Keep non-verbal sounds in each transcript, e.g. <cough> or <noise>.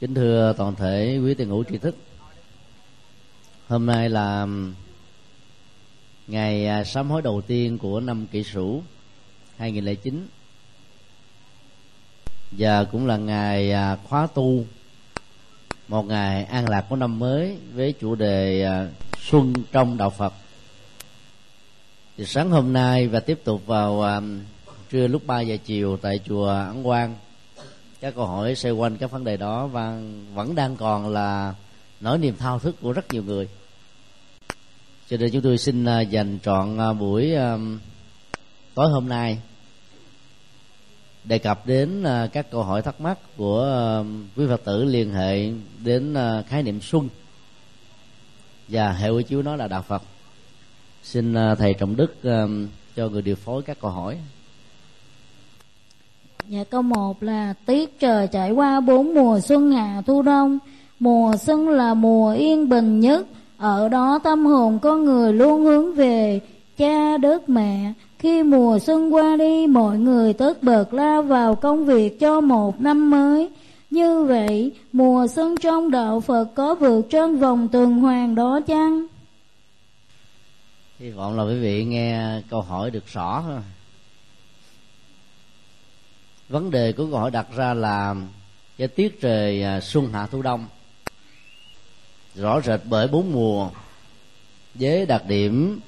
kính thưa toàn thể quý tiền hữu tri thức, hôm nay là ngày à, sám hối đầu tiên của năm kỷ sửu 2009 và cũng là ngày à, khóa tu, một ngày an lạc của năm mới với chủ đề à, xuân trong đạo Phật. Thì sáng hôm nay và tiếp tục vào trưa lúc 3 giờ chiều tại chùa Ấn Quang các câu hỏi xoay quanh các vấn đề đó và vẫn đang còn là nỗi niềm thao thức của rất nhiều người. Cho nên chúng tôi xin à, dành trọn à, buổi à, tối hôm nay đề cập đến các câu hỏi thắc mắc của quý phật tử liên hệ đến khái niệm xuân. Và hệ quy chiếu nó là đạo phật. Xin thầy trọng đức cho người điều phối các câu hỏi. Dạ câu một là, tiết trời trải qua bốn mùa xuân hạ thu đông. Mùa xuân là mùa yên bình nhất. Ở đó tâm hồn con người luôn hướng về cha đất mẹ. Khi mùa xuân qua đi, mọi người tất bật lao vào công việc cho một năm mới. Như vậy, mùa xuân trong đạo Phật có vượt trên vòng tuần hoàn đó chăng? Hy vọng là quý vị nghe câu hỏi được rõ vấn đề của câu hỏi đặt ra là cái tiết trời à, xuân hạ thu đông. Rõ rệt bởi bốn mùa, với đặc điểm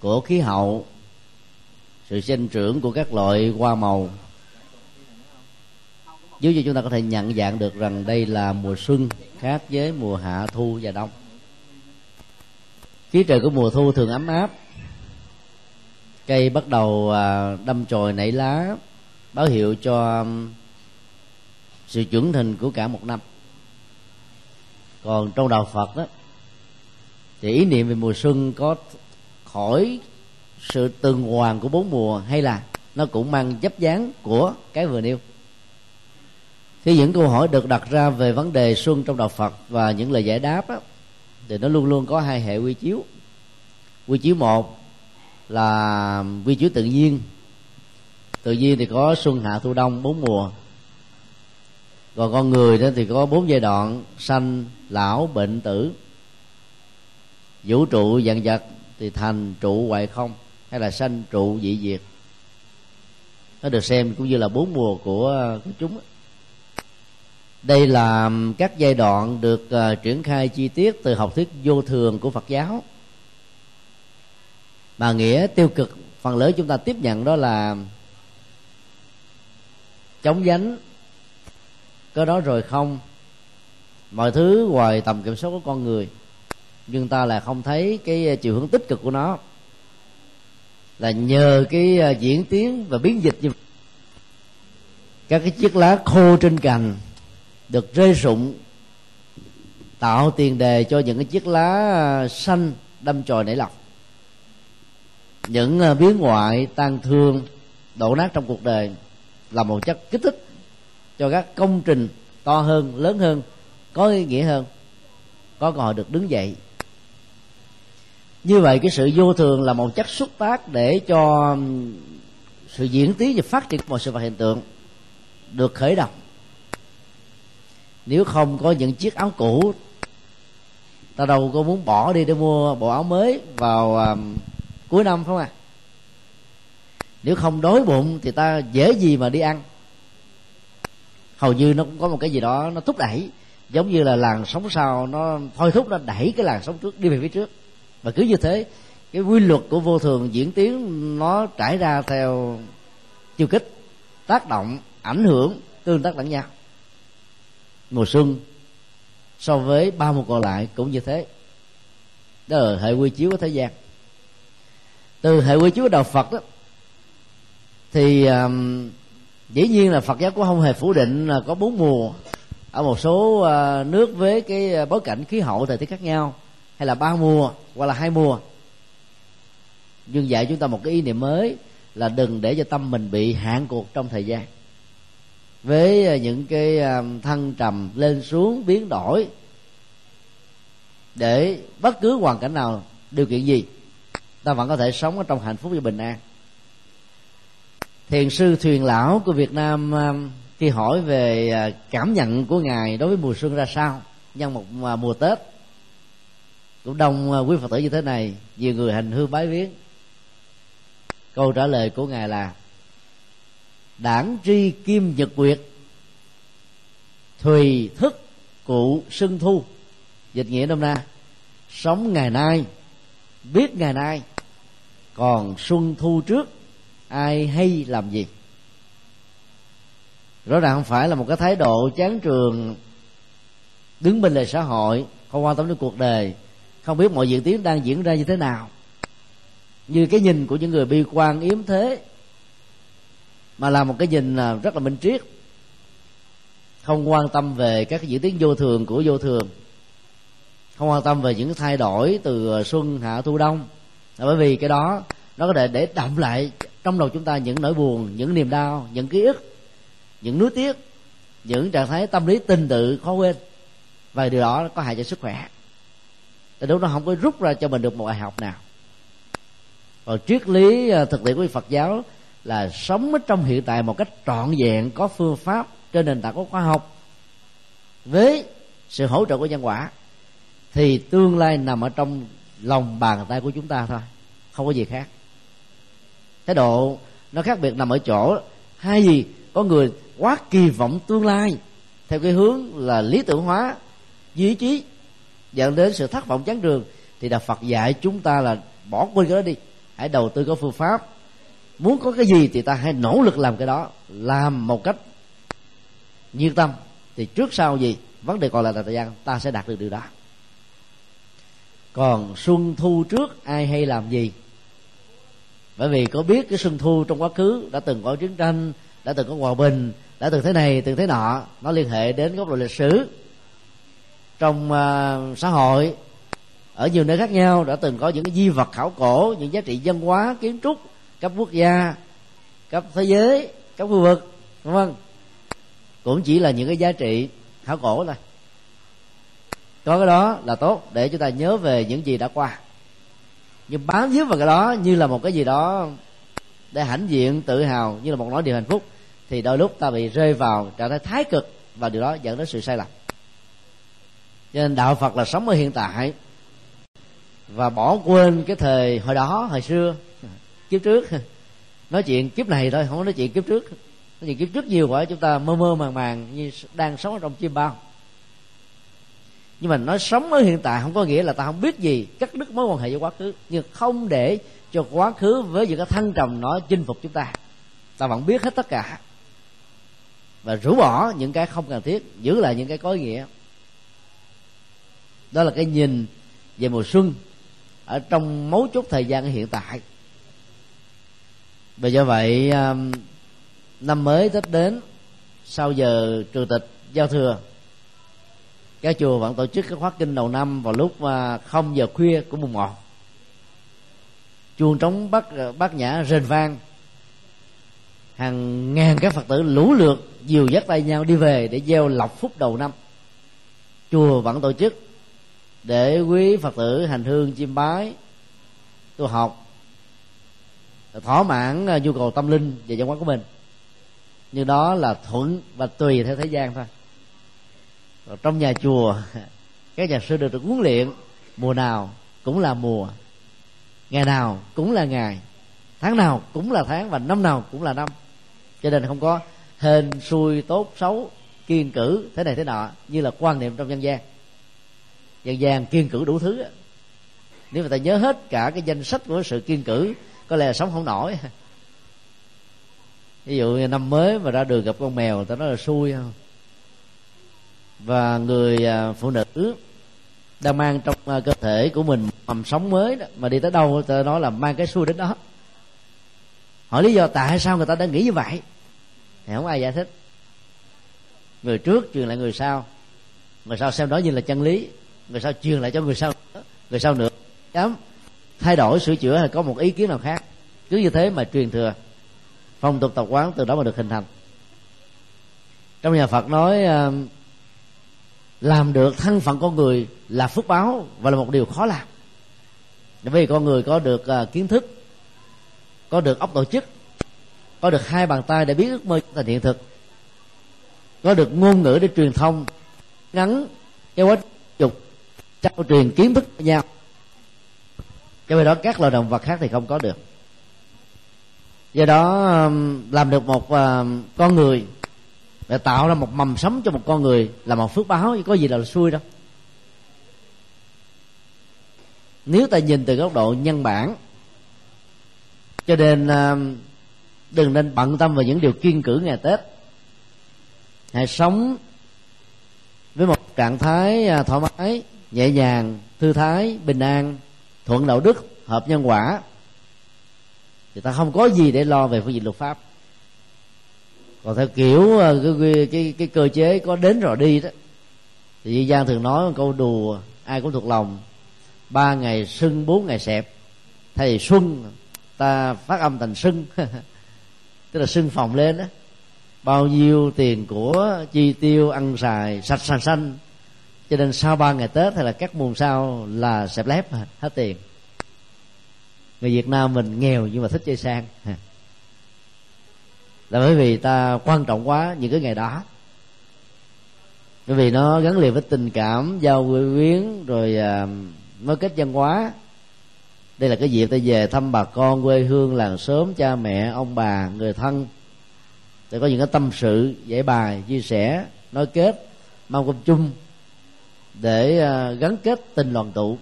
của khí hậu, sự sinh trưởng của các loại hoa màu. Giúp cho chúng ta có thể nhận dạng được rằng đây là mùa xuân khác với mùa hạ thu và đông. Khí trời của mùa thu thường ấm áp. Cây bắt đầu à, đâm chồi nảy lá báo hiệu cho um, sự trưởng thành của cả một năm. Còn trong đạo phật đó thì ý niệm về mùa xuân có khỏi sự tương hoàn của bốn mùa hay là nó cũng mang dấp dáng của cái vừa nêu? Khi những câu hỏi được đặt ra về vấn đề xuân trong đạo phật và những lời giải đáp đó, thì nó luôn luôn có hai hệ quy chiếu. Quy chiếu một là quy chiếu tự nhiên tự nhiên thì có xuân hạ thu đông bốn mùa. Còn con người đó thì có bốn giai đoạn sanh lão bệnh tử. Vũ trụ dần vật thì thành trụ hoại không hay là sanh trụ dị diệt. Nó được xem cũng như là bốn mùa của, của chúng. Đây là các giai đoạn được uh, triển khai chi tiết từ học thuyết vô thường của phật giáo. Mà nghĩa tiêu cực phần lớn chúng ta tiếp nhận đó là chống dánh có đó rồi không? Mọi thứ ngoài tầm kiểm soát của con người, nhưng ta là không thấy cái ờ, chiều hướng tích cực của nó. Là nhờ cái ờ, diễn tiến và biến dịch như các cái chiếc lá khô trên cành được rơi rụng, tạo tiền đề cho những cái chiếc lá ờ, xanh đâm chồi nảy lọc. Những biến ngoại tan thương, đổ nát trong cuộc đời là một chất kích thích cho các công trình to hơn lớn hơn có ý nghĩa hơn có cơ hội được đứng dậy như vậy cái sự vô thường là một chất xuất phát để cho sự diễn tiến và phát triển của một sự vật hiện tượng được khởi động nếu không có những chiếc áo cũ ta đâu có muốn bỏ đi để mua bộ áo mới vào um, cuối năm phải không ạ à? Nếu không đói bụng thì ta dễ gì mà đi ăn. Hầu như nó cũng có một cái gì đó nó thúc đẩy, giống như là làn sóng sau nó thôi thúc nó đẩy cái làn sóng trước, đi về phía trước. Và cứ như thế, cái quy luật của vô thường diễn tiến nó trải ra theo chiều kích, tác động, ảnh hưởng, tương tác lẫn nhau. Mùa xuân so với ba mùa còn lại cũng như thế. Đó là hệ quy chiếu của thế gian. Từ hệ quy chiếu của đạo phật đó thì um, dĩ nhiên là phật giáo cũng không hề phủ định là có bốn mùa. Ở một số uh, nước với cái uh, bối cảnh khí hậu thời tiết khác nhau hay là ba mùa hoặc là hai mùa. Nhưng dạy chúng ta một cái ý niệm mới là đừng để cho tâm mình bị hạn cuộc trong thời gian. Với uh, những cái um, thăng trầm lên xuống biến đổi để bất cứ hoàn cảnh nào điều kiện gì ta vẫn có thể sống ở trong hạnh phúc và bình an thiền sư thuyền lão của việt nam à, khi hỏi về à, cảm nhận của ngài đối với mùa xuân ra sao nhân một à, mùa tết, cũng đông quý phật tử như thế này, nhiều người hành hương bái viếng. Câu trả lời của ngài là, đảng tri kim nhật quyệt thùy thức cụ xuân thu. Dịch nghĩa năm na, sống ngày nay, biết ngày nay, còn xuân thu trước ai hay làm gì? Rõ ràng không phải là một cái thái độ chán trường, đứng bên lề xã hội, không quan tâm đến cuộc đời, không biết mọi diễn tiến đang diễn ra như thế nào. Như cái nhìn của những người bi quan yếm thế, mà là một cái nhìn à, rất là minh triết, không quan tâm về các diễn tiến vô thường của vô thường, không quan tâm về những thay đổi từ à, xuân hạ thu đông. Bởi vì cái đó, nó có thể để đậm lại trong đầu chúng ta những nỗi buồn, những niềm đau, những ký ức, những nuối tiếc, những trạng thái tâm lý tình tự khó quên. Và điều đó có hại cho sức khỏe. Thì đúng nó không có rút ra cho mình được một bài học nào. Còn triết lý à, thực tiễn của Phật giáo là sống ở trong hiện tại một cách trọn vẹn, có phương pháp, trên nền tảng của khoa học. Với sự hỗ trợ của nhân quả, thì tương lai nằm ở trong lòng bàn tay của chúng ta thôi, không có gì khác thái độ nó khác biệt nằm ở chỗ, hai gì, có người quá kỳ vọng tương lai, theo cái hướng là lý tưởng hóa, duy trí, dẫn đến sự thất vọng chán trường thì đạo Phật dạy chúng ta là bỏ quên cái đó đi, hãy đầu tư có phương pháp. Muốn có cái gì thì ta hãy nỗ lực làm cái đó, làm một cách nhiệt tâm, thì trước sau gì, vấn đề còn lại là thời gian, ta sẽ đạt được điều đó. Còn xuân thu trước, ai hay làm gì? Bởi vì có biết cái xuân thu trong quá khứ đã từng có chiến tranh đã từng có hòa bình đã từng thế này từng thế nọ nó liên hệ đến góc độ lịch sử. Trong uh, xã hội ở nhiều nơi khác nhau đã từng có những cái di vật khảo cổ những giá trị văn hóa kiến trúc cấp quốc gia cấp thế giới cấp khu vực đúng không cũng chỉ là những cái giá trị khảo cổ thôi. Có cái đó là tốt để chúng ta nhớ về những gì đã qua nhưng bám víu vào cái đó như là một cái gì đó để hãnh diện, tự hào, như là một nỗi điều hạnh phúc, thì đôi lúc ta bị rơi vào trạng thái thái cực và điều đó dẫn đến sự sai lầm. Cho nên đạo phật là sống ở hiện tại và bỏ quên cái thời hồi đó, hồi xưa, kiếp trước. <laughs> Nói chuyện kiếp này thôi, không nói chuyện kiếp trước. Nói chuyện kiếp trước nhiều quá, chúng ta mơ mơ màng màng như đang sống ở trong chim bao nhưng mà nói sống ở hiện tại không có nghĩa là ta không biết gì. Cắt đứt mối quan hệ với quá khứ. Nhưng không để cho quá khứ với những cái thăng trầm nó chinh phục chúng ta. Ta vẫn biết hết tất cả. Và rũ bỏ những cái không cần thiết. Giữ lại những cái có ý nghĩa. Đó là cái nhìn về mùa xuân ở trong mấu chốt thời gian hiện tại. Và do vậy um, năm mới tết đến, sau giờ trừ tịch, giao thừa các chùa vẫn tổ chức các khóa kinh đầu năm vào lúc à, không giờ khuya của mùng một. Chuông trống bắt à, bát nhã rền vang. Hàng ngàn các phật tử lũ lượt dìu dắt tay nhau đi về để gieo lọc phúc đầu năm. Chùa vẫn tổ chức để quý phật tử hành hương chiêm bái tu học à, thỏa mãn à, nhu cầu tâm linh và văn hóa của mình. Nhưng đó là thuận và tùy theo thế gian thôi. Còn trong nhà chùa, các nhà sư được được huấn luyện. Mùa nào cũng là mùa, ngày nào cũng là ngày, tháng nào cũng là tháng và năm nào cũng là năm. Cho nên không có hên xui tốt xấu, kiên cử thế này thế nọ, như là quan niệm trong dân gian. Dân gian kiên cử đủ thứ nếu mà ta nhớ hết cả cái danh sách của sự kiên cử, có lẽ là sống không nổi. Ví dụ như năm mới mà ra đường gặp con mèo, ta nói là xui không? Và người à, phụ nữ đang mang trong à, cơ thể của mình mầm sống mới đó, mà đi tới đâu ta nói là mang cái xui đến đó. Hỏi lý do tại sao người ta đã nghĩ như vậy? Thì không ai giải thích. Người trước truyền lại người sau người sau xem đó như là chân lý người sau truyền lại cho người sau người sau nữa dám thay đổi sửa chữa hay có một ý kiến nào khác. Cứ như thế mà truyền thừa phong tục tập quán từ đó mà được hình thành. Trong nhà phật nói à, làm được thân phận con người là phước báo và là một điều khó làm. Vì con người có được à, kiến thức có được óc tổ chức có được hai bàn tay để biến ước mơ thành hiện thực có được ngôn ngữ để truyền thông ngắn cái quá dục trao truyền kiến thức với nhau. Cho vì đó các loài động vật khác thì không có được. Do đó làm được một uh, con người để tạo ra một mầm sống cho một con người là một phước báo, có gì là xui đâu. Nếu ta nhìn từ góc độ nhân bản, cho nên à, đừng nên bận tâm vào những điều kiên cử ngày tết. Hãy sống với một trạng thái à, thoải mái, nhẹ nhàng, thư thái, bình an, thuận đạo đức, hợp nhân quả, thì ta không có gì để lo về phương diện luật pháp còn theo kiểu ờ, cái, cái, cái cơ chế có đến rồi đi đó thì dân gian thường nói một câu đùa ai cũng thuộc lòng. Ba ngày sưng bốn ngày sẹp thay vì xuân ta phát âm thành sưng. <laughs> Tức là sưng phòng lên đó. Bao nhiêu tiền của chi tiêu ăn xài sạch sành xanh. Cho nên sau ba ngày tết hay là các mùng sau là sẹp lép hết tiền. Người việt nam mình nghèo nhưng mà thích chơi sang. <laughs> là bởi vì ta quan trọng quá những cái ngày đó. Bởi vì nó gắn liền với tình cảm giao quyến rồi à, kết văn hóa. Đây là cái dịp ta về thăm bà con quê hương làng sớm cha mẹ ông bà người thân. Để có những cái tâm sự giải bài chia sẻ nói kết mong công chung để à, gắn kết tình đoàn tụ.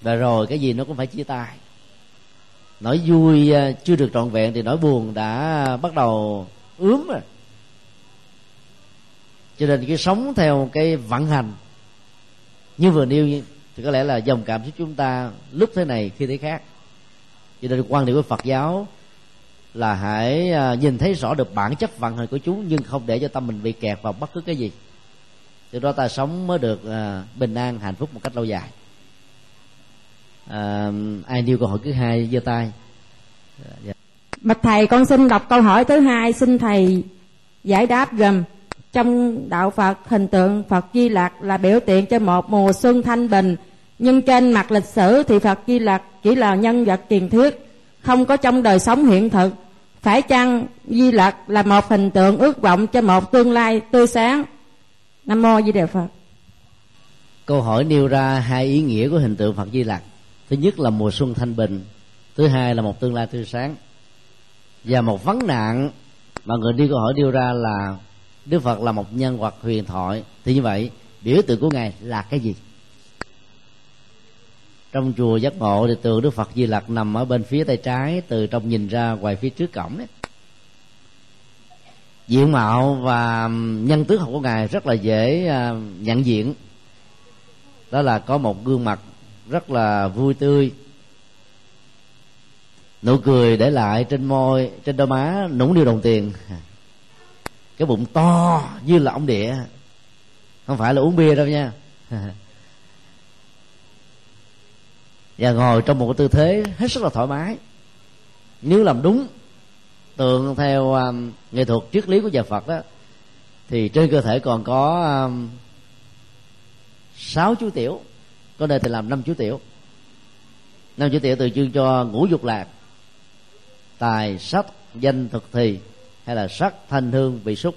Và rồi cái gì nó cũng phải chia tay nỗi vui à, chưa được trọn vẹn thì nỗi buồn đã bắt đầu ướm rồi. Cho nên cái sống theo cái vận hành, như vừa nêu thì có lẽ là dòng cảm xúc chúng ta lúc thế này, khi thế khác. Cho nên quan điểm của phật giáo là hãy à, nhìn thấy rõ được bản chất vận hành của chúng, nhưng không để cho tâm mình bị kẹt vào bất cứ cái gì. Từ đó ta sống mới được à, bình an, hạnh phúc một cách lâu dài à, ai nêu câu hỏi thứ hai giơ tay. Dạ. bạch thầy con xin đọc câu hỏi thứ hai xin thầy giải đáp gồm. Trong đạo phật hình tượng phật di lặc là biểu tượng cho một mùa xuân thanh bình nhưng trên mặt lịch sử thì phật di lặc chỉ là nhân vật truyền thuyết không có trong đời sống hiện thực. Phải chăng di lặc là một hình tượng ước vọng cho một tương lai tươi sáng? Nam mô di đà phật. Câu hỏi nêu ra hai ý nghĩa của hình tượng phật di lặc thứ nhất là mùa xuân thanh bình, thứ hai là một tương lai tươi sáng. Và một vấn nạn mà người đi câu hỏi đưa ra là đức phật là một nhân vật huyền thoại. Thì như vậy, biểu tượng của ngài là cái gì? Trong chùa giác ngộ thì tượng đức phật di lặc nằm ở bên phía tay trái, từ trong nhìn ra ngoài phía trước cổng đấy. Diện mạo và nhân tướng học của ngài rất là dễ à, nhận diện. Đó là có một gương mặt rất là vui tươi. Nụ cười để lại trên môi trên đôi má nũng điêu đồng tiền. Cái bụng to như là ông địa không phải là uống bia đâu nha. <laughs> Và ngồi trong một cái tư thế hết sức là thoải mái. Nếu làm đúng tượng theo um, nghệ thuật triết lý của nhà Phật đó thì trên cơ thể còn có um, sáu chú tiểu có nơi thì làm năm chú tiểu. Năm chú tiểu từ chương cho ngũ dục lạc. Tài sắc, danh thực thì, hay là sắc thanh hương vị xúc.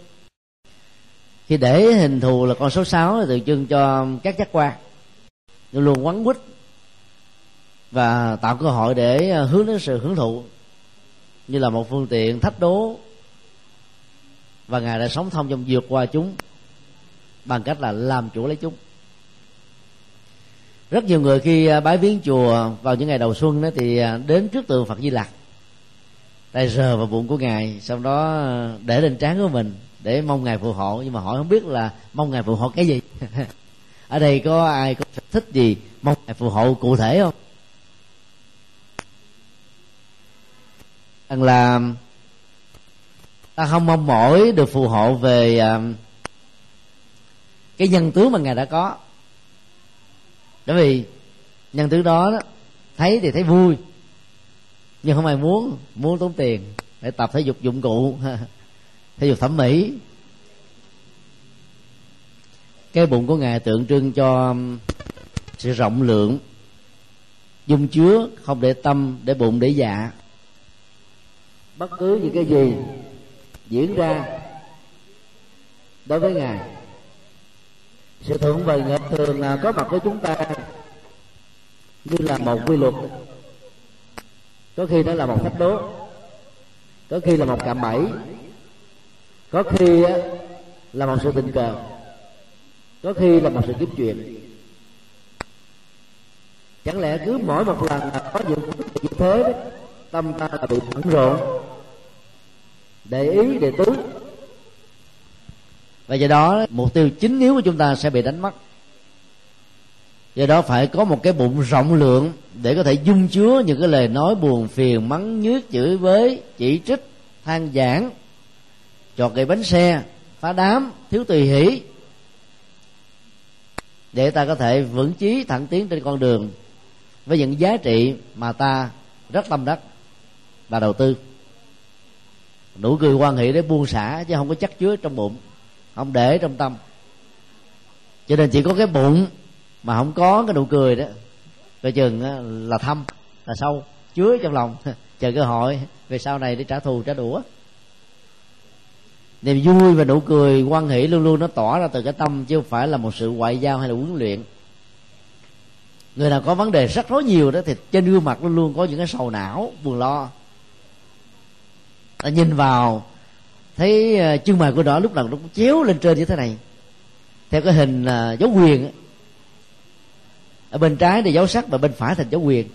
Khi để hình thù là con số sáu thì tượng trưng cho các giác quan. Luôn luôn quấn quýt và tạo cơ hội để hướng đến sự hưởng thụ. Như là một phương tiện thách đố và ngài đã sống thông trong vượt qua chúng bằng cách là làm chủ lấy chúng rất nhiều người khi à, bái viếng chùa vào những ngày đầu xuân đó thì à, đến trước tượng phật di lặc. Tay sờ vào bụng của ngài, sau đó à, để lên trán của mình để mong ngài phù hộ. Nhưng mà hỏi không biết là mong ngài phù hộ cái gì. <laughs> Ở đây có ai có thích gì mong ngài phù hộ cụ thể không? Rằng là ta không mong mỏi được phù hộ về cái nhân tướng mà ngài đã có bởi vì nhân tướng đó, đó thấy thì thấy vui. Nhưng không ai muốn muốn tốn tiền để tập thể dục dụng cụ <laughs> thể dục thẩm mỹ. Cái bụng của ngài tượng trưng cho sự rộng lượng dung chứa không để tâm để bụng để dạ. Bất cứ những cái gì diễn ra đối với ngài sự thượng và nghịch thường có mặt với chúng ta. Như là một quy luật. Có khi nó là một thách đố. Có khi là một cạm bẫy. Có khi là một sự tình cờ. Có khi là một sự kiếp chuyện chẳng lẽ cứ mỗi một lần là có những như thế đó, tâm ta là bị bận rộn. Để ý để tướng và do đó, mục tiêu chính yếu của chúng ta sẽ bị đánh mất. Do đó phải có một cái bụng rộng lượng để có thể dung chứa những cái lời nói buồn, phiền, mắng nhức chửi với chỉ trích, than giảng chọt cây bánh xe, phá đám, thiếu tùy hỷ, để ta có thể vững chí thẳng tiến trên con đường với những giá trị mà ta rất tâm đắc và đầu tư. Nụ cười quan hệ để buông xả chứ không có chắc chứa trong bụng không để trong tâm. Cho nên chỉ có cái bụng mà không có cái nụ cười đó. Coi chừng là thâm, là sâu, chứa trong lòng. <laughs> Chờ cơ hội, về sau này để trả thù, trả đũa. Niềm vui và nụ cười, quan hỷ luôn luôn nó tỏ ra từ cái tâm, chứ không phải là một sự ngoại giao hay là huấn luyện. Người nào có vấn đề rất rối nhiều đó, thì trên gương mặt luôn luôn có những cái sầu não, buồn lo. Ta nhìn vào thấy ờ, chân mày của nó lúc nào nó cũng chéo lên trên như thế này. Theo cái hình ờ, dấu quyền ở bên trái thì dấu sắc và bên phải thành dấu quyền.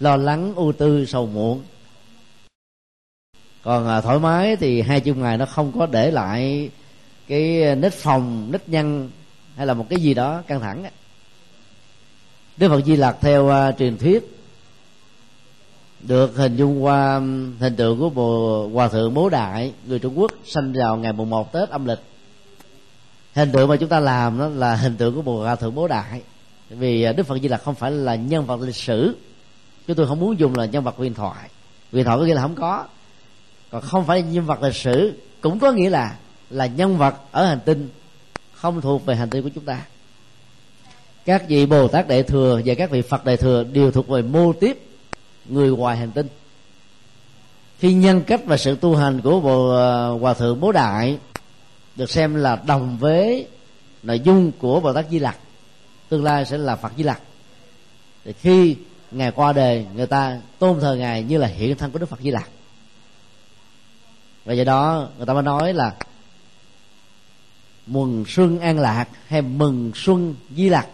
Lo lắng ưu tư sầu muộn. Còn à, thoải mái thì hai chân mày nó không có để lại cái nếp phòng nếp nhăn hay là một cái gì đó căng thẳng đức phật di lặc theo uh, truyền thuyết được hình dung qua hình tượng của bồ, hòa thượng bố đại, người trung quốc sinh vào ngày mùng một tết âm lịch. Hình tượng mà chúng ta làm đó là hình tượng của bồ hòa thượng bố đại. Vì à, đức phật di lặc không phải là nhân vật lịch sử. Chúng tôi không muốn dùng là nhân vật huyền thoại. Huyền thoại có nghĩa là không có. Còn không phải nhân vật lịch sử, cũng có nghĩa là là nhân vật ở hành tinh, không thuộc về hành tinh của chúng ta. Các vị bồ tát đại thừa và các vị phật đại thừa đều thuộc về mô tiếp người ngoài hành tinh. Khi nhân cách và sự tu hành của bồ à, hòa thượng bố đại được xem là đồng với nội dung của bồ tát di lặc, tương lai sẽ là phật di lặc. Thì khi ngài qua đời, người ta tôn thờ ngài như là hiện thân của đức phật di lặc. Và do đó, người ta mới nói là mừng xuân an lạc hay mừng xuân di lặc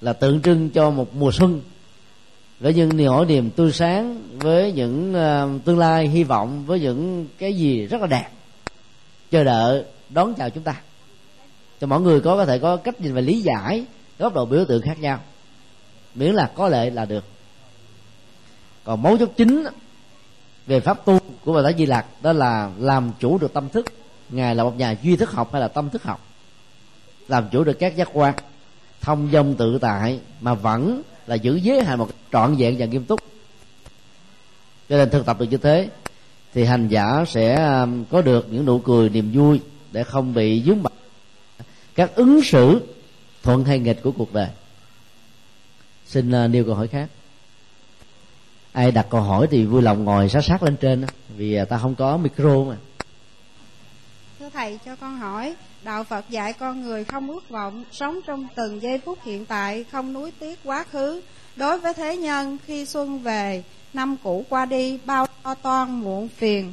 là tượng trưng cho một mùa xuân với những nỗi niềm tươi sáng với những uh, tương lai hy vọng với những cái gì rất là đẹp. Chờ đợi đón chào chúng ta. Cho mọi người có có thể có cách nhìn và lý giải góc độ biểu tượng khác nhau. Miễn là có lệ là được. Còn mấu chốt chính về pháp tu của bà tát di lặc đó là làm chủ được tâm thức. Ngài là một nhà duy thức học hay là tâm thức học? Làm chủ được các giác quan thông dông tự tại mà vẫn là giữ giới hạn một trọn vẹn và nghiêm túc. Cho nên thực tập được như thế thì hành giả sẽ um, có được những nụ cười niềm vui để không bị dướng mặt các ứng xử thuận hay nghịch của cuộc đời. Xin uh, nêu câu hỏi khác. Ai đặt câu hỏi thì vui lòng ngồi sát sát lên trên vì uh, ta không có micro mà. Thưa thầy cho con hỏi đạo phật dạy con người không ước vọng, sống trong từng giây phút hiện tại, không nuối tiếc quá khứ. Đối với thế nhân, khi xuân về, năm cũ qua đi, bao to toan muộn phiền.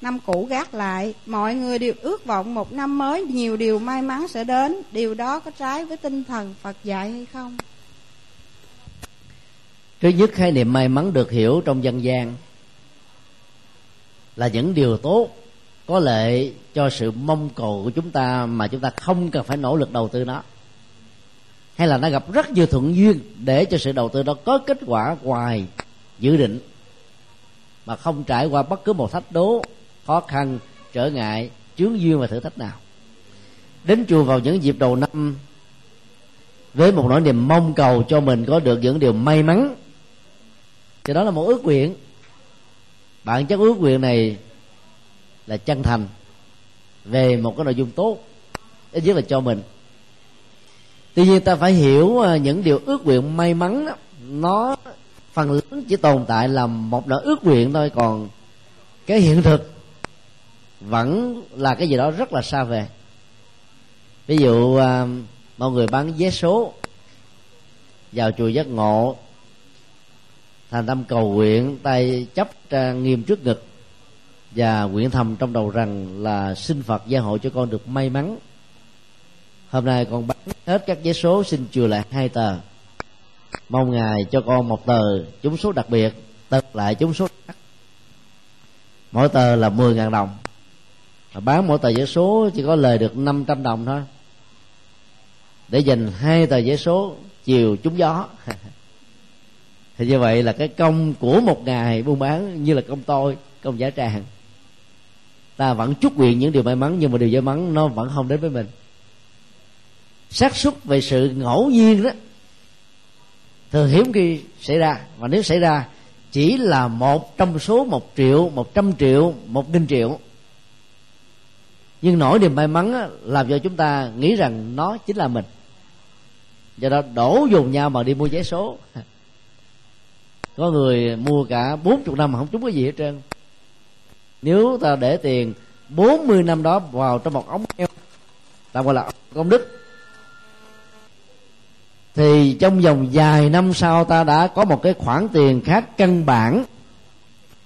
Năm cũ gác lại, mọi người đều ước vọng một năm mới, nhiều điều may mắn sẽ đến. Điều đó có trái với tinh thần phật dạy hay không? Thứ nhất, khái niệm may mắn được hiểu trong dân gian là những điều tốt có lệ cho sự mong cầu của chúng ta mà chúng ta không cần phải nỗ lực đầu tư nó. Hay là nó gặp rất nhiều thuận duyên để cho sự đầu tư đó có kết quả ngoài dự định, mà không trải qua bất cứ một thách đố, khó khăn, trở ngại, chướng duyên và thử thách nào. Đến chùa vào những dịp đầu năm, với một nỗi niềm mong cầu cho mình có được những điều may mắn. Thì đó là một ước nguyện. Bản chất ước nguyện này là chân thành về một cái nội dung tốt ít nhất là cho mình. Tuy nhiên ta phải hiểu à, những điều ước nguyện may mắn đó, nó phần lớn chỉ tồn tại là một nỗi ước nguyện thôi còn cái hiện thực vẫn là cái gì đó rất là xa về ví dụ à, mọi người bán vé số vào chùa giác ngộ thành tâm cầu nguyện tay chấp à, nghiêm trước ngực và nguyện thầm trong đầu rằng là xin phật gia hộ cho con được may mắn. Hôm nay con bán hết các vé số xin chừa lại hai tờ. Mong ngài cho con một tờ trúng số đặc biệt, tật lại trúng số đặc mỗi tờ là 10 ngàn đồng. Mà bán mỗi tờ vé số chỉ có lời được 500 đồng thôi. Để dành hai tờ vé số chiều trúng gió. <laughs> Thì như vậy là cái công của một ngày buôn bán như là công tôi, công giả tràng ta vẫn chúc nguyện những điều may mắn nhưng mà điều may mắn nó vẫn không đến với mình. Xác suất về sự ngẫu nhiên đó thường hiếm khi xảy ra. Và nếu xảy ra chỉ là một trong số một triệu một trăm triệu một nghìn triệu. Nhưng nỗi niềm may mắn á, làm cho chúng ta nghĩ rằng nó chính là mình. Do đó đổ dồn nhau mà đi mua vé số. <laughs> Có người mua cả bốn chục năm mà không trúng cái gì hết trơn nếu ta để tiền 40 năm đó vào trong một ống heo, ta gọi là công đức, thì trong vòng vài năm sau ta đã có một cái khoản tiền khác căn bản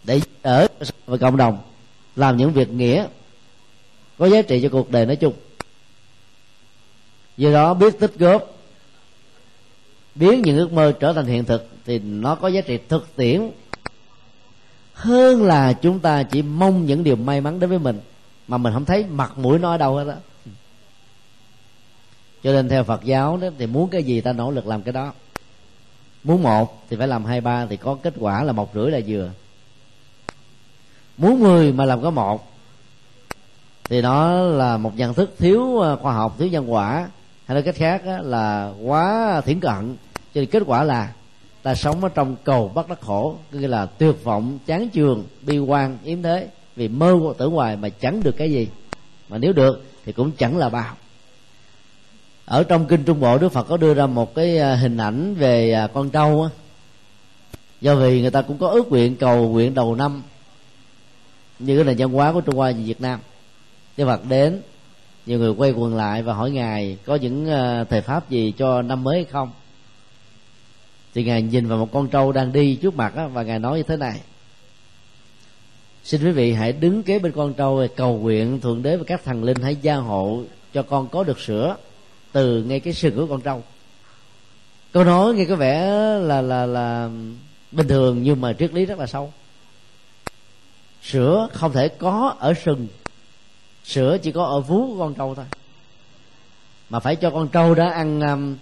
để ở với cộng đồng, làm những việc nghĩa, có giá trị cho cuộc đời nói chung. Do đó biết tích góp, biến những ước mơ trở thành hiện thực thì nó có giá trị thực tiễn hơn là chúng ta chỉ mong những điều may mắn đến với mình, mà mình không thấy mặt mũi nó ở đâu hết đó cho nên theo phật giáo đó, thì muốn cái gì ta nỗ lực làm cái đó. Muốn một thì phải làm hai, ba, thì có kết quả là một rưỡi là vừa. Muốn mười mà làm có một, thì nó là một nhận thức thiếu à, khoa học, thiếu nhân quả. Hay nói cách khác là quá thiển cận. Cho nên kết quả là ta sống ở trong cầu bắt đắc khổ nghĩa là tuyệt vọng, chán chường, bi quan, yếm thế. Vì mơ tưởng hoài mà chẳng được cái gì. Mà nếu được, thì cũng chẳng là bao. Ở trong kinh trung bộ, đức phật có đưa ra một cái à, hình ảnh về à, con trâu á. Do vì người ta cũng có ước nguyện cầu nguyện đầu năm, như cái nền văn hóa của trung hoa và việt nam. Đức phật đến, nhiều người quay quần lại và hỏi ngài có những à, thời pháp gì cho năm mới hay không? Thì ngài nhìn vào một con trâu đang đi trước mặt á, và ngài nói như thế này. Xin quý vị hãy đứng kế bên con trâu cầu nguyện thượng đế và các thần linh hãy gia hộ cho con có được sữa từ ngay cái sừng của con trâu. Câu nói nghe có vẻ là là là bình thường nhưng mà triết lý rất là sâu. Sữa không thể có ở sừng sữa chỉ có ở vú của con trâu thôi. Mà phải cho con trâu đó ăn um,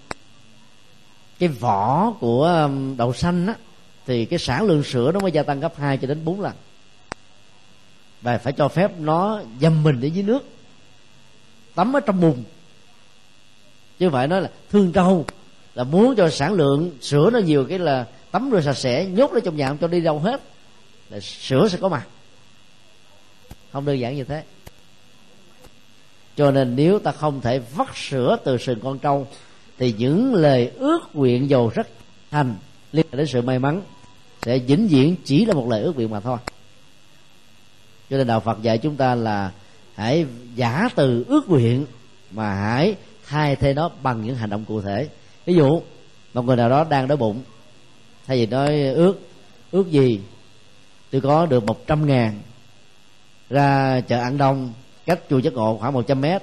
cái vỏ của um, đậu xanh á, thì cái sản lượng sữa nó mới gia tăng gấp 2 cho đến 4 lần. Và phải cho phép nó dầm mình ở dưới nước, tắm ở trong bùn. Chứ phải nói là thương trâu, là muốn cho sản lượng sữa nó nhiều cái là tắm rồi sạch sẽ, nhốt nó trong nhà không cho đi đâu hết, là sữa sẽ có mặt. Không đơn giản như thế. Cho nên nếu ta không thể vắt sữa từ sừng con trâu thì những lời ước nguyện giàu rất thành liên quan đến sự may mắn sẽ vĩnh viễn chỉ là một lời ước nguyện mà thôi. Cho nên đạo phật dạy chúng ta là hãy giả từ ước nguyện mà hãy thay thế nó bằng những hành động cụ thể. Ví dụ, một người nào đó đang đói bụng, thay vì nói ước ước gì, tôi có được một trăm ngàn ra chợ ăn đông, cách chùa chất ngộ khoảng một trăm mét,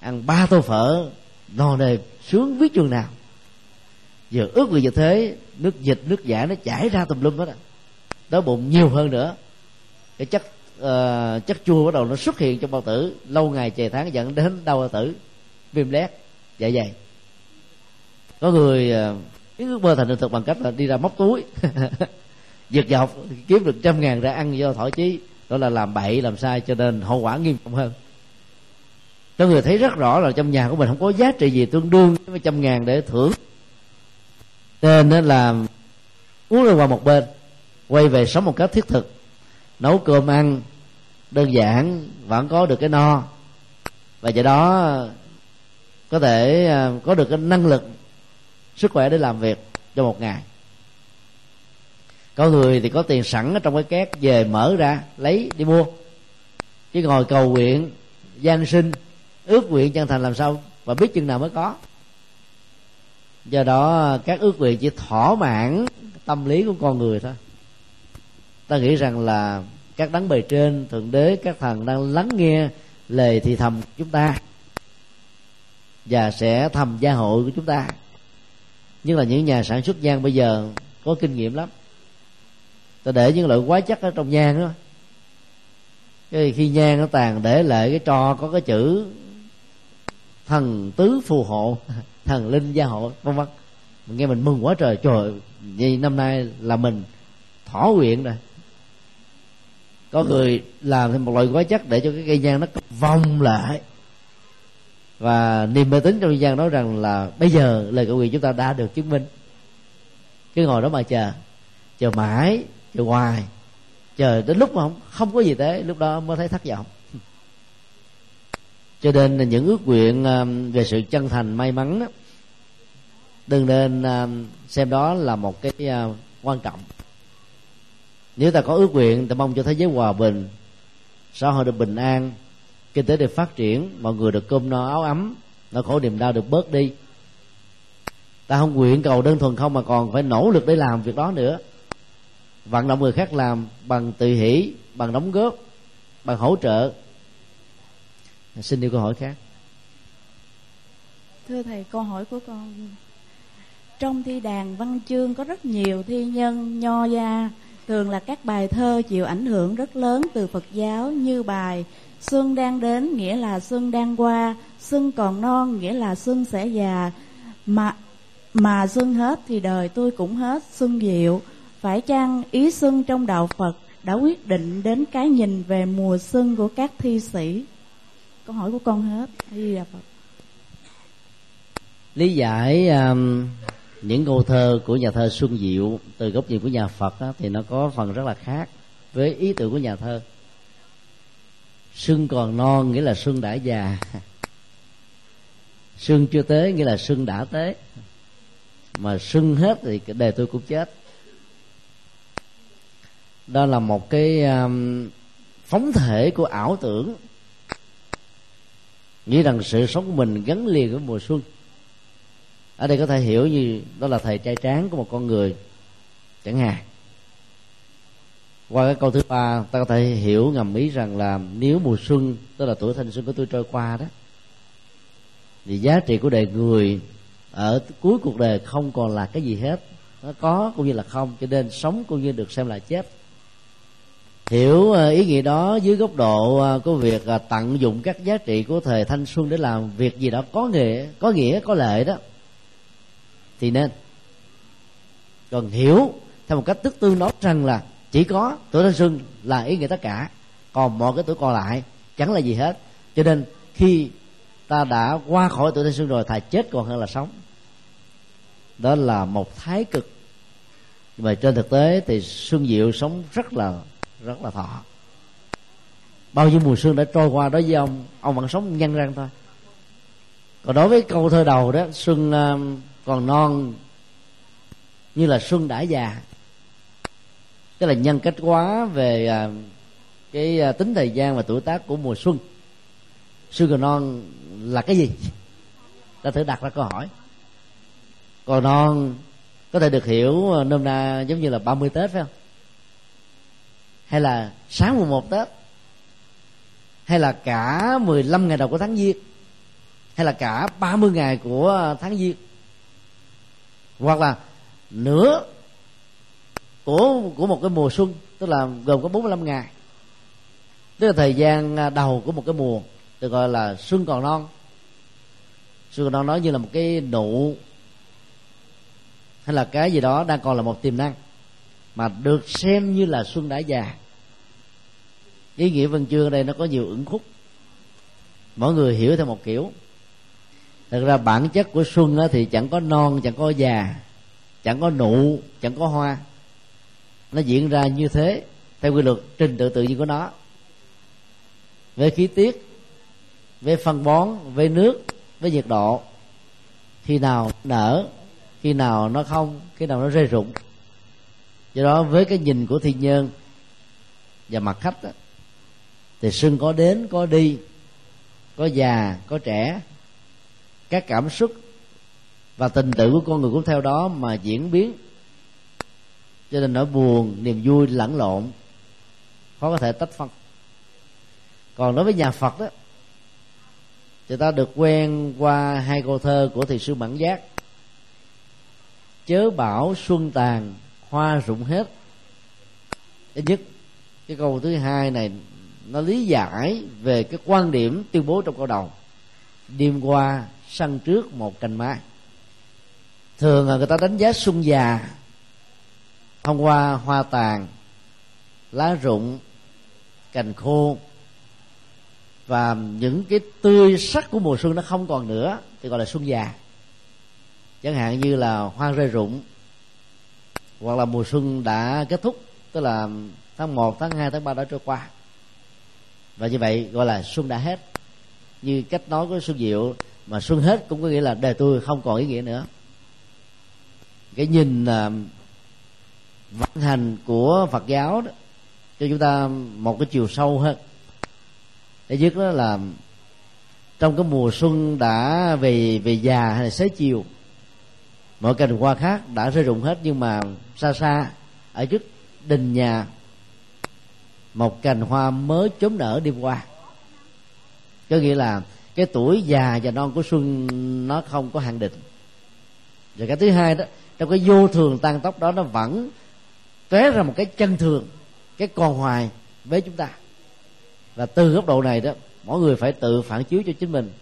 ăn ba tô phở no nề sướng biết chừng nào. Giờ ước gì như thế nước dịch nước giả nó chảy ra tùm lum hết á. Đói bụng nhiều hơn nữa. Cái chất uh, chất chua bắt đầu nó xuất hiện trong bao tử. Lâu ngày chè tháng dẫn đến đau bao tử. Viêm lét. Dạ dày. Có người uh, ước mơ thành hiện thực bằng cách là đi ra móc túi. <laughs> Giật dọc kiếm được trăm ngàn ra ăn do thỏa chí. Đó là làm bậy làm sai cho nên hậu quả nghiêm trọng hơn có người thấy rất rõ là trong nhà của mình không có giá trị gì tương đương với trăm ngàn để thưởng. Nên là uống lên qua một bên, quay về sống một cách thiết thực. Nấu cơm ăn đơn giản, vẫn có được cái no. Và do đó, có thể à, có được cái năng lực, sức khỏe để làm việc cho một ngày. Có người thì có tiền sẵn ở trong cái két về mở ra, lấy, đi mua. Chứ ngồi cầu nguyện, gian sinh ước nguyện chân thành làm sao và biết chừng nào mới có. Do đó, các ước nguyện chỉ thỏa mãn tâm lý của con người thôi. Ta nghĩ rằng là các đấng bề trên, thượng đế, các thần đang lắng nghe lời thì thầm của chúng ta và sẽ thầm gia hội của chúng ta. Nhưng là những nhà sản xuất nhang bây giờ có kinh nghiệm lắm. Ta để những loại hóa chất ở trong nhang đó. Cái khi nhang nó tàn để lại cái trò có cái chữ thần tứ phù hộ, <laughs> thần linh gia hộ, vân vân. Mình nghe mình mừng quá trời trời vì năm nay là mình thỏa nguyện rồi. Có người làm thêm một loại hóa chất để cho cái cây nhang nó vòng lại. Và niềm mê tín trong dân gian nói rằng là bây giờ lời cầu nguyện chúng ta đã được chứng minh. Cứ ngồi đó mà chờ chờ mãi, chờ hoài. Chờ đến lúc mà không không có gì thế lúc đó mới thấy thất vọng cho nên những ước nguyện à, về sự chân thành may mắn đó, đừng nên à, xem đó là một cái à, quan trọng. Nếu ta có ước nguyện ta mong cho thế giới hòa bình xã hội được bình an kinh tế được phát triển mọi người được cơm no áo ấm nỗi khổ niềm đau được bớt đi. Ta không nguyện cầu đơn thuần không mà còn phải nỗ lực để làm việc đó nữa. Vận động người khác làm bằng tự hỷ bằng đóng góp bằng hỗ trợ xin đi câu hỏi khác. Thưa thầy, câu hỏi của con. Trong thi đàn văn chương có rất nhiều thi nhân, nho gia. Thường là các bài thơ chịu ảnh hưởng rất lớn từ phật giáo như bài xuân đang đến nghĩa là xuân đang qua, xuân còn non nghĩa là xuân sẽ già. Mà mà xuân hết thì đời tôi cũng hết, xuân diệu. Phải chăng ý xuân trong đạo phật đã quyết định đến cái nhìn về mùa xuân của các thi sĩ? Câu hỏi của con hết. Đi đà phật. Lý giải um, những câu thơ của nhà thơ xuân diệu từ góc nhìn của nhà phật á, thì nó có phần rất là khác với ý tưởng của nhà thơ. Xuân còn non nghĩa là xuân đã già. <laughs> Xuân chưa tới nghĩa là xuân đã tới. Mà xuân hết thì cái đề tôi cũng chết. Đó là một cái um, phóng thể của ảo tưởng nghĩ rằng sự sống của mình gắn liền với mùa xuân. Ở đây có thể hiểu như đó là thầy trai tráng của một con người, chẳng hạn. Qua cái câu thứ ba, ta có thể hiểu ngầm ý rằng là nếu mùa xuân, tức là tuổi thanh xuân của tôi trôi qua đó, thì giá trị của đời người ở cuối cuộc đời không còn là cái gì hết. Nó có cũng như là không, cho nên sống cũng như được xem là chết hiểu ờ, ý nghĩa đó dưới góc độ ờ, của việc ờ, tận dụng các giá trị của thời thanh xuân để làm việc gì đó có nghĩa có nghĩa, có lợi đó. Thì nên còn hiểu theo một cách tức tư nói rằng là chỉ có tuổi thanh xuân là ý nghĩa tất cả, còn mọi cái tuổi còn lại chẳng là gì hết. Cho nên khi ta đã qua khỏi tuổi thanh xuân rồi, thà chết còn hơn là sống. Đó là một thái cực. Mà trên thực tế thì xuân diệu sống rất là rất là thọ. Bao nhiêu mùa xuân đã trôi qua đó với ông ông vẫn sống nhăn răng thôi. Còn đối với câu thơ đầu đó, xuân à, còn non, như là xuân đã già, tức là nhân cách quá về à, cái à, tính thời gian và tuổi tác của mùa xuân. Xuân còn non là cái gì? Ta thử đặt ra câu hỏi. Còn non có thể được hiểu nôm na giống như là 30 tết, phải không? Hay là sáng mùng một tết? Hay là cả 15 ngày đầu của tháng giêng? Hay là cả 30 ngày của ờ, tháng giêng? Hoặc là nửa của của một cái mùa xuân, tức là gồm có 45 ngày. Tức là thời gian ờ, đầu của một cái mùa được gọi là xuân còn non. Xuân còn non nói như là một cái nụ, hay là cái gì đó đang còn là một tiềm năng mà được xem như là xuân đã già ý nghĩa văn chương ở đây nó có nhiều ứng khúc. Mỗi người hiểu theo một kiểu. Thật ra bản chất của xuân thì chẳng có non chẳng có già chẳng có nụ chẳng có hoa. Nó diễn ra như thế theo quy luật trình tự tự nhiên của nó. Về khí tiết về phân bón về nước với nhiệt độ khi nào nở khi nào nó không khi nào nó rơi rụng. Do đó với cái nhìn của thiên nhân và mặt khách đó, thì sưng có đến, có đi, có già, có trẻ. Các cảm xúc và tình tự của con người cũng theo đó mà diễn biến. Cho nên nỗi buồn, niềm vui lẫn lộn, khó có thể tách phân. Còn đối với nhà phật đó, thì ta được quen qua hai câu thơ của Thầy sư bản giác. Chớ bảo xuân tàn hoa rụng hết. Thứ nhất, cái câu thứ hai này nó lý giải về cái quan điểm tuyên bố trong câu đầu đêm qua săn trước một cành mai thường là người ta đánh giá xuân già. Thông qua hoa tàn lá rụng cành khô. Và những cái tươi sắc của mùa xuân nó không còn nữa thì gọi là xuân già. Chẳng hạn như là hoa rơi rụng hoặc là mùa xuân đã kết thúc tức là tháng 1, tháng 2, tháng 3 đã trôi qua và như vậy gọi là xuân đã hết. Như cách nói của xuân diệu, mà xuân hết cũng có nghĩa là đời tôi không còn ý nghĩa nữa. Cái nhìn à, vận hành của phật giáo đó, cho chúng ta một cái chiều sâu hơn. Thứ nhất đó là trong cái mùa xuân đã về về già hay là xế chiều, mọi cành hoa khác đã rơi rụng hết, nhưng mà xa xa ở trước đình nhà một cành hoa mới chớm nở đêm qua. Có nghĩa là cái tuổi già và non của xuân nó không có hạn định. Và cái thứ hai đó, trong cái vô thường tăng tốc đó, nó vẫn tóe ra một cái chân thường, cái còn hoài với chúng ta. Và từ góc độ này đó, mỗi người phải tự phản chiếu cho chính mình.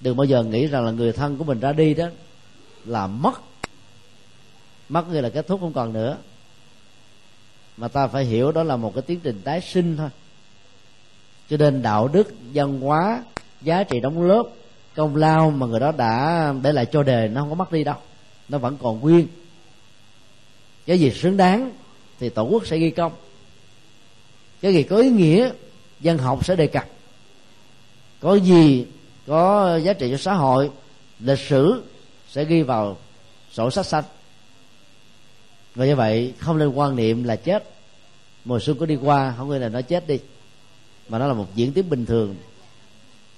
Đừng bao giờ nghĩ rằng là người thân của mình ra đi đó là mất. Mất người là kết thúc không còn nữa mà ta phải hiểu đó là một cái tiến trình tái sinh thôi. Cho nên đạo đức, văn hóa, giá trị đóng lớp, công lao mà người đó đã để lại cho đề nó không có mất đi đâu. Nó vẫn còn nguyên. Cái gì xứng đáng thì tổ quốc sẽ ghi công. Cái gì có ý nghĩa dân học sẽ đề cập. Có gì có giá trị cho xã hội, lịch sử sẽ ghi vào sổ sách xanh và như vậy, không nên quan niệm là chết. Mùa xuân có đi qua, không nghĩa là nó chết đi. Mà nó là một diễn tiến bình thường.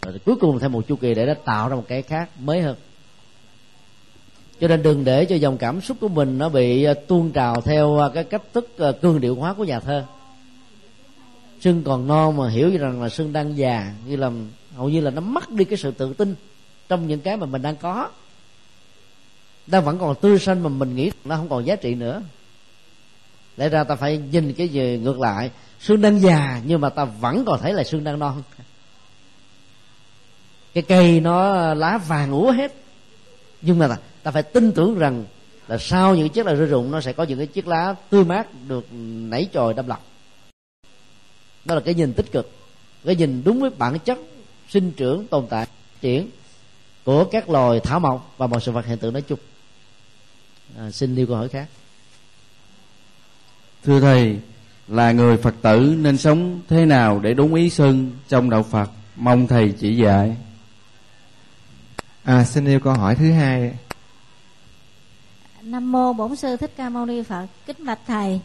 Rồi cuối cùng thêm một chu kỳ để nó tạo ra một cái khác mới hơn. Cho nên đừng để cho dòng cảm xúc của mình nó bị ờ, tuôn trào theo ờ, cái cách thức ờ, cương điệu hóa của nhà thơ. Sưng còn non mà hiểu rằng là sưng đang già, như là, hầu như là nó mất đi cái sự tự tin trong những cái mà mình đang có đang vẫn còn tươi xanh mà mình nghĩ nó không còn giá trị nữa. Lẽ ra ta phải nhìn cái gì ngược lại. Xương đang già, nhưng mà ta vẫn còn thấy là xương đang non. Cái cây nó lá vàng úa hết. Nhưng mà ta phải tin tưởng rằng là sau những chiếc lá rơi rụng, nó sẽ có những cái chiếc lá tươi mát được nảy chồi đâm lọc. Đó là cái nhìn tích cực, cái nhìn đúng với bản chất sinh trưởng tồn tại triển của các loài thảo mộc và mọi sự vật hiện tượng nói chung à, xin nêu câu hỏi khác. Thưa thầy là người phật tử nên sống thế nào để đúng ý xuân trong đạo phật? Mong thầy chỉ dạy. À, xin yêu câu hỏi thứ hai. Nam mô bổn sư thích ca mâu ni phật kính bạch thầy.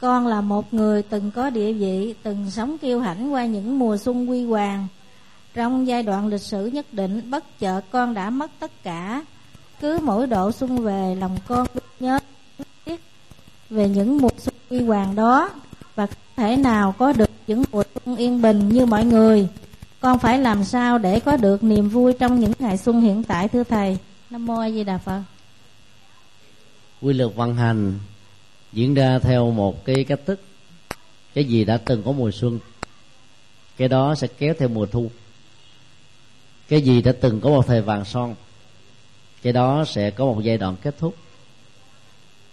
Con là một người từng có địa vị từng sống kiêu hãnh qua những mùa xuân quy hoàng. Trong giai đoạn lịch sử nhất định bất chợt con đã mất tất cả cứ mỗi độ xuân về, lòng con nhớ về những mùa xuân quy hoàng đó và không thể nào có được những mùa xuân yên bình như mọi người. Con phải làm sao để có được niềm vui trong những ngày xuân hiện tại, thưa thầy? Nam mô a di đà phật. Quy luật vận hành diễn ra theo một cái cách thức. Cái gì đã từng có mùa xuân, cái đó sẽ kéo theo mùa thu. Cái gì đã từng có một thời vàng son cái đó sẽ có một giai đoạn kết thúc.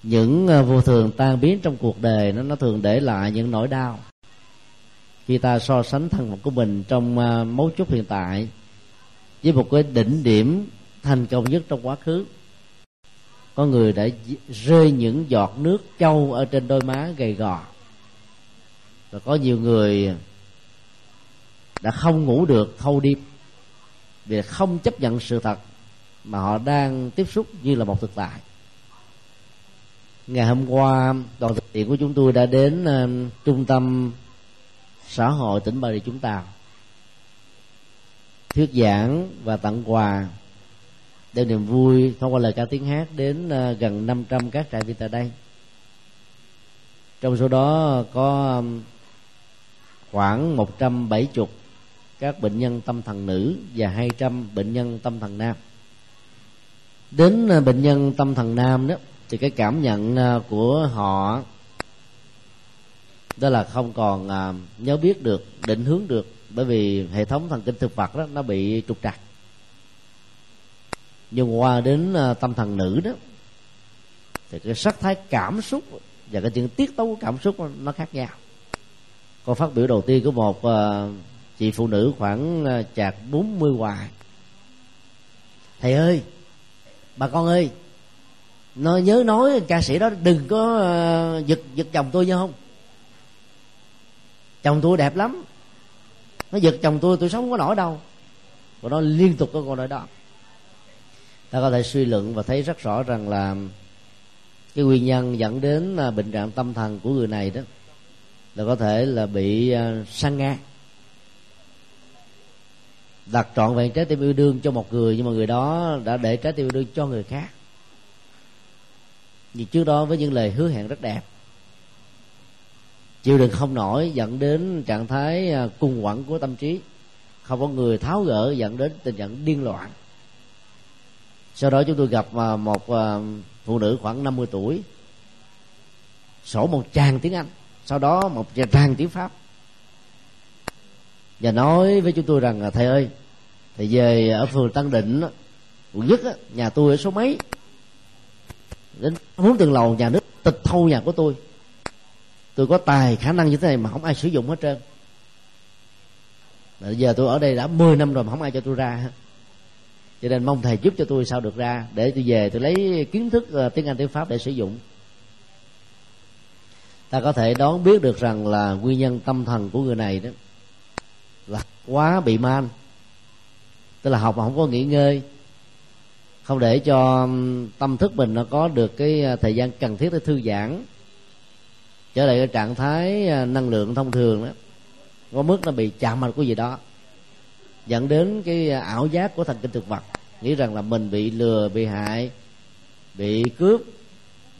Những ờ, vô thường tan biến trong cuộc đời, nó nó thường để lại những nỗi đau. Khi ta so sánh thân phận của mình trong ờ, mấu chốt hiện tại với một cái đỉnh điểm thành công nhất trong quá khứ, có người đã rơi những giọt nước châu ở trên đôi má gầy gò. Và có nhiều người đã không ngủ được thâu đêm vì không chấp nhận sự thật mà họ đang tiếp xúc như là một thực tại. Ngày hôm qua đoàn thực hiện của chúng tôi đã đến uh, trung tâm xã hội tỉnh bà rịa chúng ta thuyết giảng và tặng quà đem niềm vui thông qua lời ca tiếng hát đến uh, gần 500 các trại viên tại đây. Trong số đó có um, khoảng 170 các bệnh nhân tâm thần nữ và 200 bệnh nhân tâm thần nam đến ờ, bệnh nhân tâm thần nam đó, thì cái cảm nhận ờ, của họ đó là không còn ờ, nhớ biết được, định hướng được, bởi vì hệ thống thần kinh thực vật đó, nó bị trục trặc. Nhưng qua đến tâm thần nữ đó, thì cái sắc thái cảm xúc và cái chuyện tiết tấu cảm xúc nó khác nhau. Câu phát biểu đầu tiên của một chị phụ nữ khoảng chạc 40 hoài. Thầy ơi bà con ơi nó nhớ nói ca sĩ đó đừng có uh, giật giật chồng tôi nha không? Chồng tôi đẹp lắm. Nó giật chồng tôi tôi sống không có nổi đâu. Và nó liên tục có câu nói đó. Ta có thể suy luận và thấy rất rõ rằng là cái nguyên nhân dẫn đến ờ, bệnh trạng tâm thần của người này đó là có thể là bị ờ, uh, sang ngang đặt trọn vẹn trái tim yêu đương cho một người, nhưng mà người đó đã để trái tim yêu đương cho người khác. Vì trước đó với những lời hứa hẹn rất đẹp, chịu đựng không nổi dẫn đến trạng thái à, cung quẩn của tâm trí. Không có người tháo gỡ dẫn đến tình trạng điên loạn. Sau đó chúng tôi gặp à, một à, phụ nữ khoảng 50 tuổi, sổ một tràng tiếng anh. Sau đó một tràng tiếng pháp và nói với chúng tôi rằng thầy ơi, thầy về ở phường Tân Định quận nhất nhà tôi ở số mấy? Đến muốn từng lầu nhà nước, tịch thu nhà của tôi. Tôi có tài khả năng như thế này mà không ai sử dụng hết trơn. Bây giờ tôi ở đây đã 10 năm rồi mà không ai cho tôi ra cho nên mong thầy giúp cho tôi sao được ra, để tôi về tôi lấy kiến thức ờ, tiếng anh, tiếng pháp để sử dụng. Ta có thể đoán biết được rằng là nguyên nhân tâm thần của người này đó là quá bị man. Tức là học mà không có nghỉ ngơi. Không để cho tâm thức mình nó có được cái à, thời gian cần thiết để thư giãn. Trở lại cái trạng thái à, năng lượng thông thường đó, có mức nó bị chạm mạch cái gì đó, dẫn đến cái à, ảo giác của thần kinh thực vật. Nghĩ rằng là mình bị lừa, bị hại, bị cướp,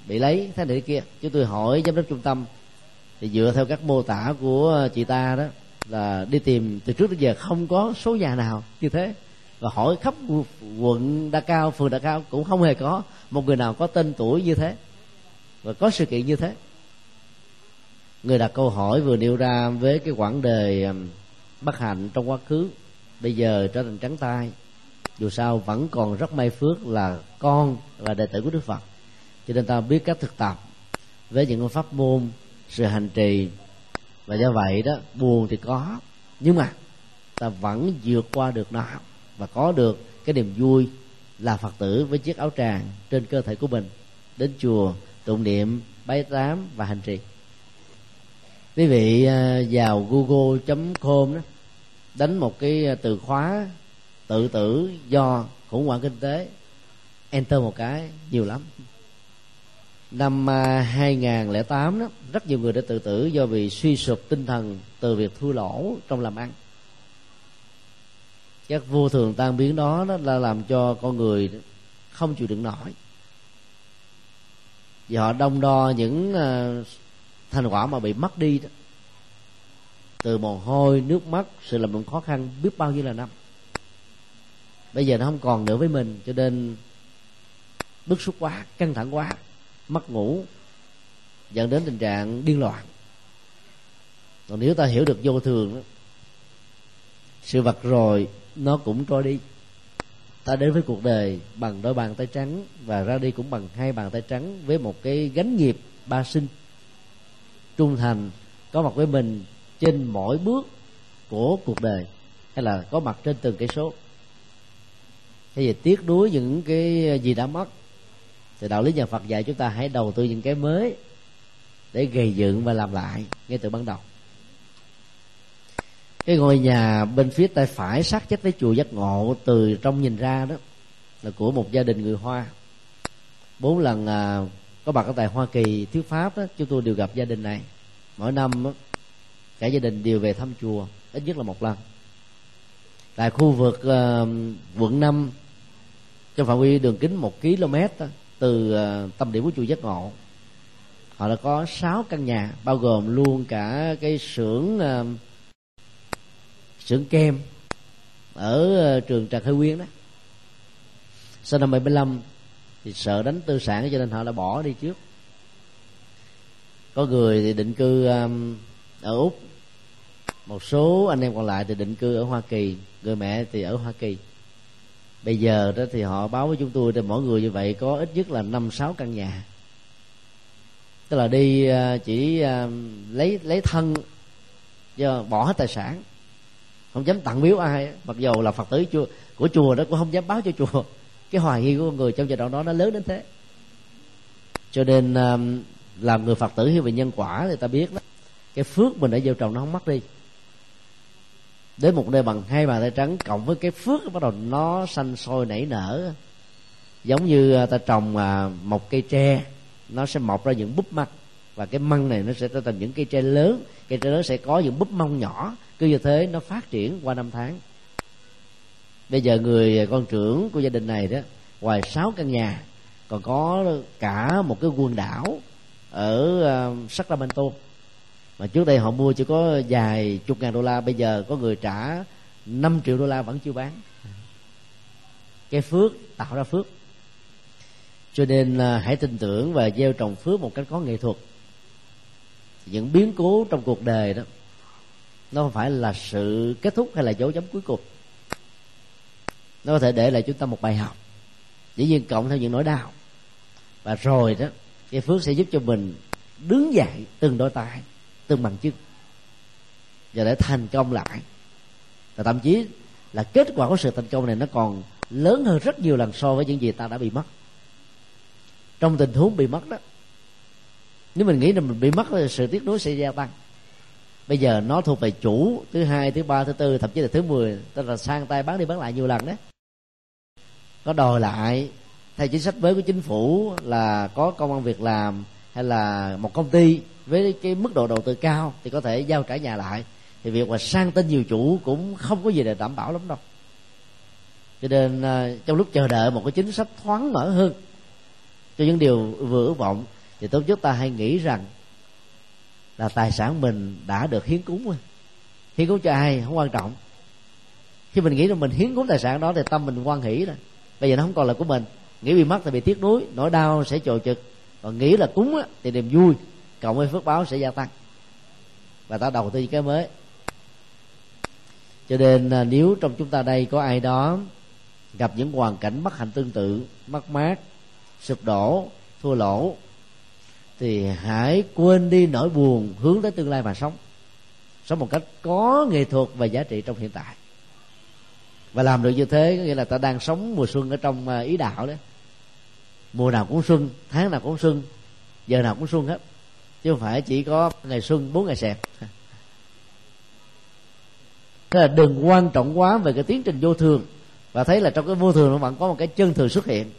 bị lấy, thế này thế kia. Chứ tôi hỏi giám đốc trung tâm, thì dựa theo các mô tả của chị ta đó là đi tìm từ trước đến giờ không có số nhà nào như thế. Và hỏi khắp quận đa cao, phường đa cao cũng không hề có một người nào có tên tuổi như thế. Và có sự kiện như thế. Người đặt câu hỏi vừa nêu ra với cái quãng đời um, bất hạnh trong quá khứ, bây giờ trở thành trắng tay dù sao vẫn còn rất may phước là con là đệ tử của đức phật. Cho nên ta biết cách thực tập với những pháp môn, sự hành trì và do vậy đó, buồn thì có, nhưng mà ta vẫn vượt qua được nó. Và có được cái niềm vui là phật tử với chiếc áo tràng trên cơ thể của mình đến chùa tụng niệm bái tám và hành trì. Quý vị à, vào google.com đó, đánh một cái à, từ khóa tự tử do khủng hoảng kinh tế, enter một cái, nhiều lắm năm à, 2008 đó rất nhiều người đã tự tử do vì suy sụp tinh thần từ việc thua lỗ trong làm ăn. Các vô thường tan biến đó, đó là làm cho con người không chịu đựng nổi. Vì họ đông đo những à, thành quả mà bị mất đi đó. Từ mồ hôi nước mắt sự làm động khó khăn biết bao nhiêu là năm. Bây giờ nó không còn nữa với mình cho nên bức xúc quá căng thẳng quá mất ngủ, dẫn đến tình trạng điên loạn. Còn nếu ta hiểu được vô thường đó, sự vật rồi nó cũng trôi đi. Ta đến với cuộc đời bằng đôi bàn tay trắng và ra đi cũng bằng hai bàn tay trắng với một cái gánh nghiệp ba sinh. Trung thành, có mặt với mình trên mỗi bước của cuộc đời hay là có mặt trên từng cái số. Thế thì tiếc nuối những cái gì đã mất thì đạo lý nhà Phật dạy chúng ta hãy đầu tư những cái mới để gây dựng và làm lại ngay từ ban đầu. Cái ngôi nhà bên phía tay phải sát chết với chùa giác ngộ từ trong nhìn ra đó là của một gia đình người hoa. Bốn lần à, có mặt ở tại hoa kỳ thuyết pháp đó chúng tôi đều gặp gia đình này. Mỗi năm đó, cả gia đình đều về thăm chùa ít nhất là một lần. Tại khu vực uh, quận 5 trong phạm vi đường kính một km đó, từ ờ, tâm điểm của chùa giác ngộ. Họ đã có 6 căn nhà bao gồm luôn cả cái xưởng uh, xưởng kem ở uh, trường Trần Khai Nguyên đó. Sau năm 75 thì sợ đánh tư sản cho nên họ đã bỏ đi trước. Có người thì định cư um, ở úc. Một số anh em còn lại thì định cư ở hoa kỳ. Người mẹ thì ở hoa kỳ bây giờ đó thì họ báo với chúng tôi thì mỗi người như vậy có ít nhất là năm, sáu căn nhà. Tức là đi à, chỉ à, lấy lấy thân, do bỏ hết tài sản. Không dám tặng biếu ai. Mặc dù là phật tử chùa, của chùa đó cũng không dám báo cho chùa. <laughs> Cái hoài nghi của con người trong giai đoạn đó nó lớn đến thế. Cho nên à, làm người phật tử hiểu về nhân quả thì ta biết đó, cái phước mình đã gieo trồng nó không mất đi đến một nơi bằng hai bàn tay trắng cộng với cái phước bắt đầu nó xanh sôi nảy nở. Giống như à, ta trồng à, một cây tre, nó sẽ mọc ra những búp măng. Và cái măng này nó sẽ trở thành những cây tre lớn. Cây tre lớn sẽ có những búp măng nhỏ. Cứ như thế nó phát triển qua năm tháng. Bây giờ người à, con trưởng của gia đình này đó ngoài sáu căn nhà, còn có cả một cái quần đảo ở Sacramento mà trước đây họ mua chỉ có vài chục ngàn đô la, bây giờ có người trả 5 triệu đô la vẫn chưa bán. Cái phước, tạo ra phước. Cho nên là hãy tin tưởng và gieo trồng phước một cách có nghệ thuật. Những biến cố trong cuộc đời đó, nó không phải là sự kết thúc hay là dấu chấm cuối cùng. Nó có thể để lại chúng ta một bài học. Dĩ nhiên cộng theo những nỗi đau. Và rồi đó, cái phước sẽ giúp cho mình đứng dậy từng đôi tay từng bằng chứng. Và để thành công lại. Và thậm chí là kết quả của sự thành công này nó còn lớn hơn rất nhiều lần so với những gì ta đã bị mất. Trong tình huống bị mất đó, nếu mình nghĩ là mình bị mất thì sự tiếc nuối sẽ gia tăng. Bây giờ nó thuộc về chủ, thứ hai, thứ ba, thứ tư, thậm chí là thứ mười. Tức là sang tay bán đi bán lại nhiều lần đấy. Có đòi lại, theo chính sách mới của chính phủ là có công an việc làm hay là một công ty với cái mức độ đầu tư cao thì có thể giao trả nhà lại. Thì việc mà sang tên nhiều chủ cũng không có gì để đảm bảo lắm đâu. Cho nên à, trong lúc chờ đợi một cái chính sách thoáng mở hơn cho những điều vừa ước vọng, thì tốt nhất ta hãy nghĩ rằng là tài sản mình đã được hiến cúng rồi. Hiến cúng cho ai không quan trọng. Khi mình nghĩ rằng mình hiến cúng tài sản đó thì tâm mình quan hỷ rồi. Bây giờ nó không còn là của mình. Nghĩ bị mất thì bị tiếc nuối, nỗi đau sẽ trồi trực còn nghĩ là cúng á, thì niềm vui cộng với phước báo sẽ gia tăng. Và ta đầu tư cái mới. Cho nên à, nếu trong chúng ta đây có ai đó gặp những hoàn cảnh bất hạnh tương tự mất mát sụp đổ thua lỗ thì hãy quên đi nỗi buồn hướng tới tương lai mà sống. Sống một cách có nghệ thuật và giá trị trong hiện tại. Và làm được như thế có nghĩa là ta đang sống mùa xuân ở trong à, ý đạo đấy mùa nào cũng xuân, tháng nào cũng xuân, giờ nào cũng xuân hết. Chứ không phải chỉ có ngày xuân, bốn ngày sẹp. <laughs> thế là đừng quan trọng quá về cái tiến trình vô thường. Và thấy là trong cái vô thường nó vẫn có một cái chân thường xuất hiện.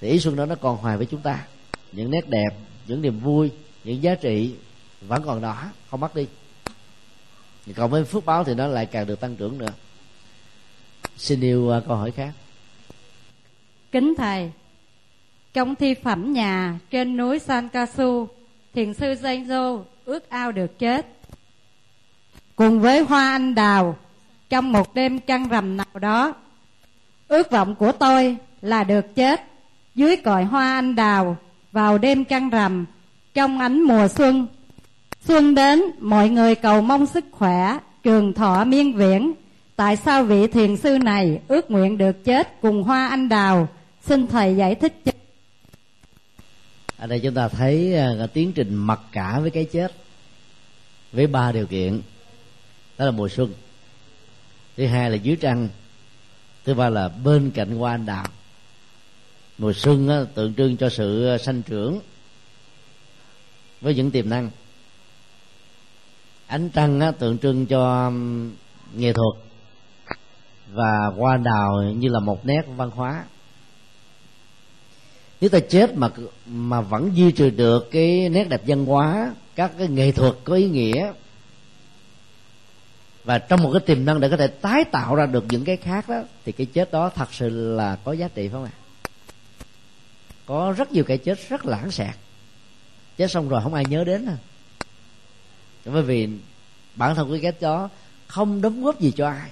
Thì ý xuân đó nó còn hoài với chúng ta. Những nét đẹp, những niềm vui, những giá trị vẫn còn đó. Không mất đi. Còn với phước báo thì nó lại càng được tăng trưởng nữa. Xin yêu à, câu hỏi khác. Kính thầy trong thi phẩm nhà trên núi San Casu thiền sư Danh ước ao được chết. Cùng với hoa anh đào, trong một đêm trăng rằm nào đó, ước vọng của tôi là được chết dưới cội hoa anh đào vào đêm trăng rằm trong ánh mùa xuân. Xuân đến, mọi người cầu mong sức khỏe, trường thọ miên viễn. Tại sao vị thiền sư này ước nguyện được chết cùng hoa anh đào? Xin thầy giải thích cho ở đây chúng ta thấy à, tiến trình mặc cả với cái chết với ba điều kiện. Đó là mùa xuân. Thứ hai là dưới trăng. Thứ ba là bên cạnh hoa anh đào. Mùa xuân á, tượng trưng cho sự à, sanh trưởng với những tiềm năng. Ánh trăng á, tượng trưng cho nghệ thuật. Và hoa đào như là một nét văn hóa nếu ta chết mà mà vẫn duy trì được cái nét đẹp văn hóa, các cái nghệ thuật có ý nghĩa, và trong một cái tiềm năng để có thể tái tạo ra được những cái khác đó, thì cái chết đó thật sự là có giá trị phải không ạ? Có rất nhiều cái chết rất lãng xẹt chết xong rồi không ai nhớ đến à bởi vì bản thân cái chết đó không đóng góp gì cho ai,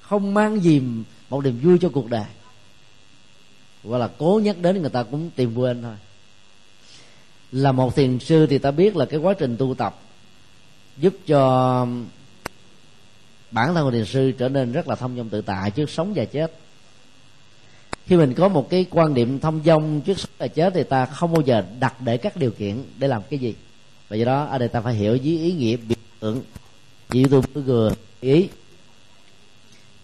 không mang gì một niềm vui cho cuộc đời hoặc là cố nhắc đến người ta cũng tìm quên thôi. Là một thiền sư thì ta biết là cái quá trình tu tập giúp cho bản thân của thiền sư trở nên rất là thông dong tự tại trước sống và chết. Khi mình có một cái quan niệm thông dong trước sống và chết thì ta không bao giờ đặt để các điều kiện để làm cái gì. Và do đó ở đây ta phải hiểu với ý nghĩa biểu tượng như tôi vừa ý.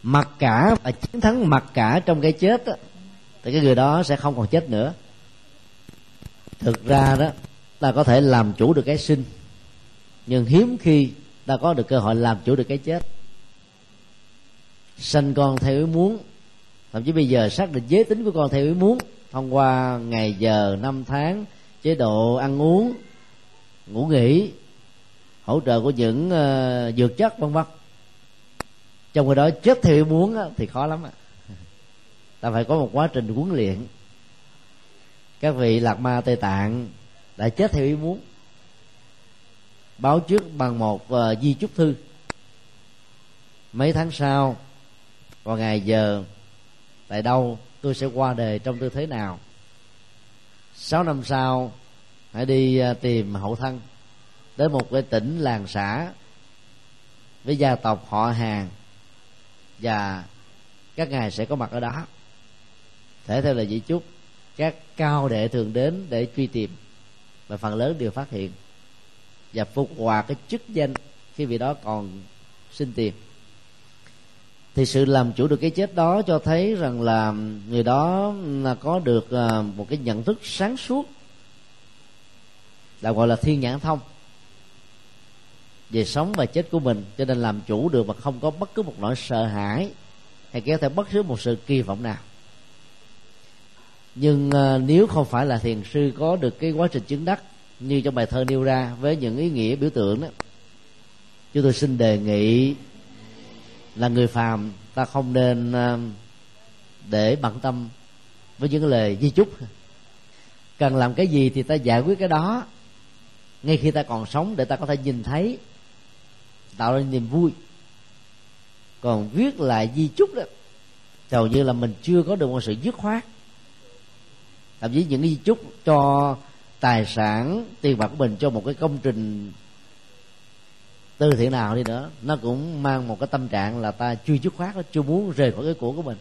Mặc cả và chiến thắng mặc cả trong cái chết đó, thì cái người đó sẽ không còn chết nữa. Thực ra đó ta có thể làm chủ được cái sinh nhưng hiếm khi ta có được cơ hội làm chủ được cái chết. Sanh con theo ý muốn thậm chí bây giờ xác định giới tính của con theo ý muốn thông qua ngày giờ năm tháng chế độ ăn uống ngủ nghỉ hỗ trợ của những uh, dược chất vân vân. Trong khi đó chết theo ý muốn thì khó lắm ạ ta phải có một quá trình huấn luyện. Các vị lạc ma tây tạng đã chết theo ý muốn báo trước bằng một uh, di chúc thư. Mấy tháng sau vào ngày giờ tại đâu tôi sẽ qua đời trong tư thế nào. Sáu năm sau hãy đi uh, tìm hậu thân đến một cái tỉnh làng xã với gia tộc họ hàng và các ngài sẽ có mặt ở đó thể theo là di chúc, các cao đệ thường đến để truy tìm và phần lớn đều phát hiện và phục hòa cái chức danh khi vị đó còn xin tiền. Thì sự làm chủ được cái chết đó cho thấy rằng là người đó là có được à, một cái nhận thức sáng suốt, là gọi là thiên nhãn thông, về sống và chết của mình, cho nên làm chủ được mà không có bất cứ một nỗi sợ hãi hay kéo theo bất cứ một sự kỳ vọng nào nhưng uh, nếu không phải là thiền sư có được cái quá trình chứng đắc như trong bài thơ nêu ra với những ý nghĩa biểu tượng đó chúng tôi xin đề nghị là người phàm ta không nên uh, để bận tâm với những lời di chúc. Cần làm cái gì thì ta giải quyết cái đó. Ngay khi ta còn sống để ta có thể nhìn thấy tạo ra niềm vui. Còn viết lại di chúc đó hầu như là mình chưa có được một sự dứt khoát thậm chí những di chúc cho tài sản, tiền bạc của mình cho một cái công trình từ thiện nào đi nữa, nó cũng mang một cái tâm trạng là ta chưa dứt khoát, chưa muốn rời khỏi cái của của mình.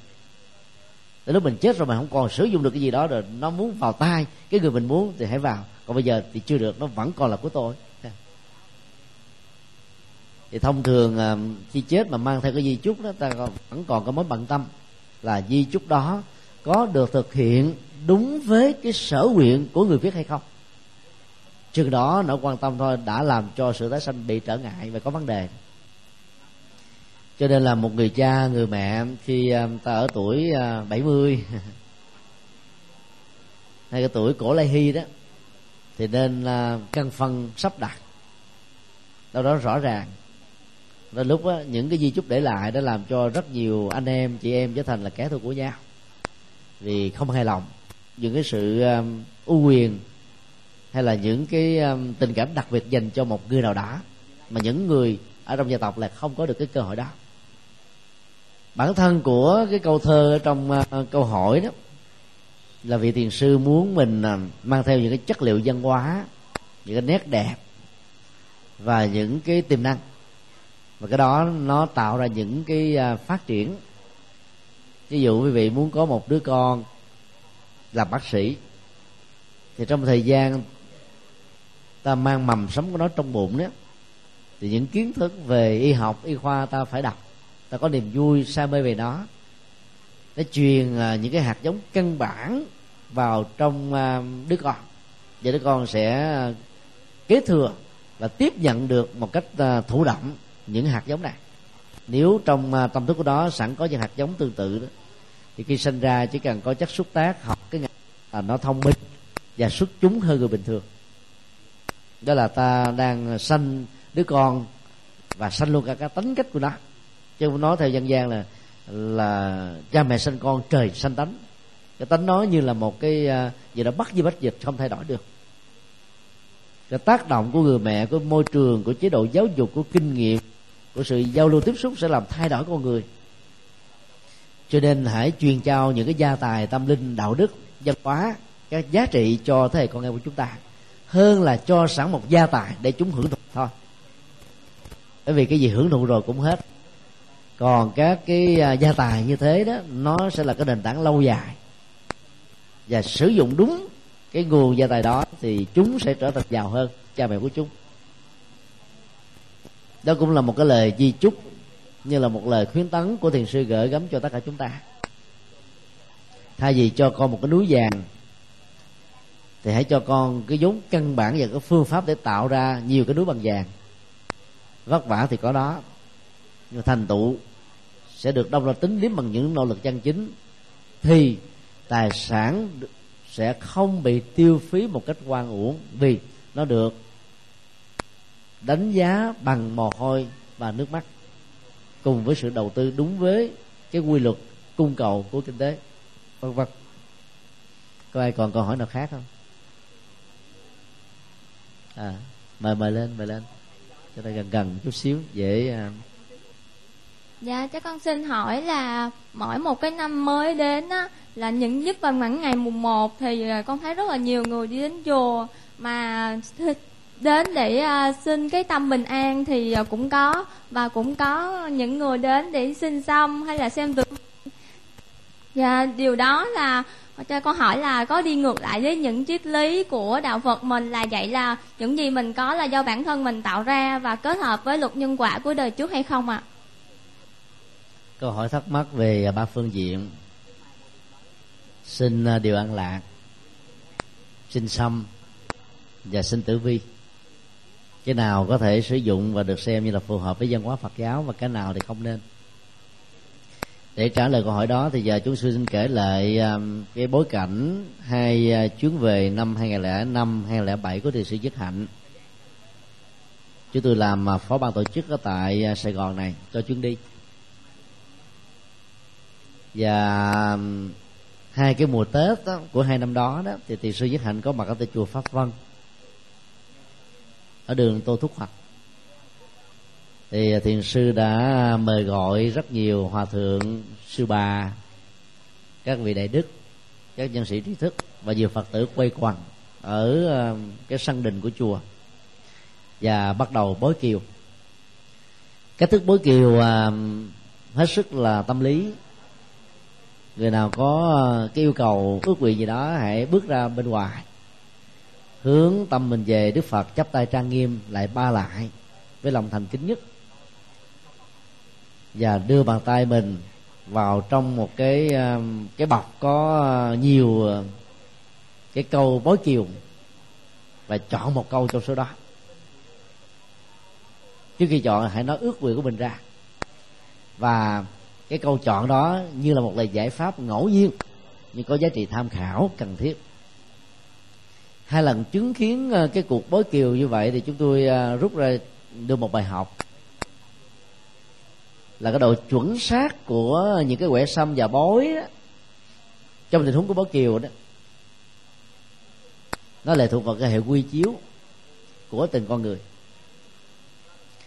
Đến lúc mình chết rồi mà không còn sử dụng được cái gì đó rồi, nó muốn vào tay, cái người mình muốn thì hãy vào. Còn bây giờ thì chưa được, nó vẫn còn là của tôi. Thì thông thường ờ, khi chết mà mang theo cái di chúc đó, ta vẫn còn có mối bận tâm là di chúc đó có được thực hiện đúng với cái sở nguyện của người viết hay không? Chừng đó nỗi quan tâm thôi đã làm cho sự tái sanh bị trở ngại và có vấn đề. Cho nên là một người cha người mẹ khi à, ta ở tuổi à, 70 <laughs> hay cái tuổi cổ lai hy đó thì nên à, căn phân sắp đặt. Đâu đó rõ ràng. Rồi lúc đó, những cái di chúc để lại đã làm cho rất nhiều anh em chị em trở thành là kẻ thù của nhau. Vì không hài lòng những cái sự um, ưu quyền hay là những cái um, tình cảm đặc biệt dành cho một người nào đó mà những người ở trong gia tộc là không có được cái cơ hội đó. Bản thân của cái câu thơ trong uh, câu hỏi đó là vị thiền sư muốn mình uh, mang theo những cái chất liệu văn hóa những cái nét đẹp và những cái tiềm năng. Và cái đó nó tạo ra những cái uh, phát triển. Ví dụ quý vị muốn có một đứa con làm bác sĩ. Thì trong thời gian ta mang mầm sống của nó trong bụng đó, thì những kiến thức về y học, y khoa ta phải đọc. Ta có niềm vui say mê về nó. Nó truyền à, những cái hạt giống căn bản vào trong à, đứa con. Và đứa con sẽ à, kế thừa và tiếp nhận được một cách thụ động những hạt giống này. Nếu trong tâm thức của đó sẵn có những hạt giống tương tự đó thì khi sinh ra chỉ cần có chất xúc tác, học cái là nó thông minh và xuất chúng hơn người bình thường. Đó là ta đang sanh đứa con và sanh luôn cả cái tính cách của nó. Chứ không nói theo dân gian là là cha mẹ sinh con, trời sanh tánh. Cái tánh nó như là một cái à, gì đó bắt di bách dịch, không thay đổi được. Cái tác động của người mẹ, của môi trường, của chế độ giáo dục, của kinh nghiệm, của sự giao lưu tiếp xúc sẽ làm thay đổi con người cho nên hãy truyền trao những cái gia tài, tâm linh, đạo đức, văn hóa các giá trị cho thế hệ con em của chúng ta. Hơn là cho sẵn một gia tài để chúng hưởng thụ thôi. Bởi vì cái gì hưởng thụ rồi cũng hết. Còn các cái à, gia tài như thế đó, nó sẽ là cái nền tảng lâu dài. Và sử dụng đúng cái nguồn gia tài đó thì chúng sẽ trở thành giàu hơn, cha mẹ của chúng. Đó cũng là một cái lời di chúc như là một lời khuyến tấn của thiền sư gửi gắm cho tất cả chúng ta. Thay vì cho con một cái núi vàng, thì hãy cho con cái vốn căn bản và cái phương pháp để tạo ra nhiều cái núi bằng vàng. Vất vả thì có đó, nhưng thành tựu sẽ được đông ra tính đến bằng những nỗ lực chân chính, thì tài sản sẽ không bị tiêu phí một cách quan uổng vì nó được đánh giá bằng mồ hôi và nước mắt cùng với sự đầu tư đúng với cái quy luật cung cầu của kinh tế, vân vân. Có ai còn câu hỏi nào khác không? À mời mời lên mời lên. Cho ta gần gần chút xíu, dễ à. dạ cho con xin hỏi là mỗi một cái năm mới đến á, là những nhất vào khoảng ngày mùng 1 thì à, con thấy rất là nhiều người đi đến chùa mà đến để uh, xin cái tâm bình an thì uh, cũng có và cũng có những người đến để xin xong hay là xem được và điều đó là cho con hỏi là có đi ngược lại với những triết lý của đạo Phật mình là vậy là những gì mình có là do bản thân mình tạo ra và kết hợp với luật nhân quả của đời trước hay không ạ? À? Câu hỏi thắc mắc về à, ba phương diện xin điều an lạc xin xăm và xin tử vi cái nào có thể sử dụng và được xem như là phù hợp với văn hóa Phật giáo và cái nào thì không nên. Để trả lời câu hỏi đó thì giờ chúng tôi xin kể lại um, cái bối cảnh hai à, chuyến về năm 2005 2007 của Thầy sĩ Dứt Hạnh. Chúng tôi làm à, phó ban tổ chức ở tại à, Sài Gòn này. Cho chuyến đi. Và um, hai cái mùa Tết đó, của hai năm đó đó thì Thầy sư Dứt Hạnh có mặt ở tại chùa Pháp Vân ở đường Tô Thúc phật thì à, thiền sư đã mời gọi rất nhiều hòa thượng, sư bà, các vị đại đức, các nhân sĩ trí thức và nhiều phật tử quay quần ở à, cái sân đình của chùa và bắt đầu bối kiều. Cách thức bối kiều à, hết sức là tâm lý. Người nào có cái yêu cầu ước nguyện gì đó hãy bước ra bên ngoài hướng tâm mình về, đức phật chắp tay trang nghiêm lại ba lại với lòng thành kính nhất. Và đưa bàn tay mình vào trong một cái um, cái bọc có uh, nhiều uh, cái câu bói kiều và chọn một câu trong số đó. Trước khi chọn, hãy nói ước nguyện của mình ra. Và cái câu chọn đó như là một lời giải pháp ngẫu nhiên, nhưng có giá trị tham khảo, cần thiết hai lần chứng kiến ờ, cái cuộc bối kiều như vậy thì chúng tôi ờ, rút ra được một bài học. Là cái độ chuẩn xác của những cái quẻ xăm và bói đó, trong tình huống của bó kiều đó. Nó lệ thuộc vào cái hệ quy chiếu của từng con người.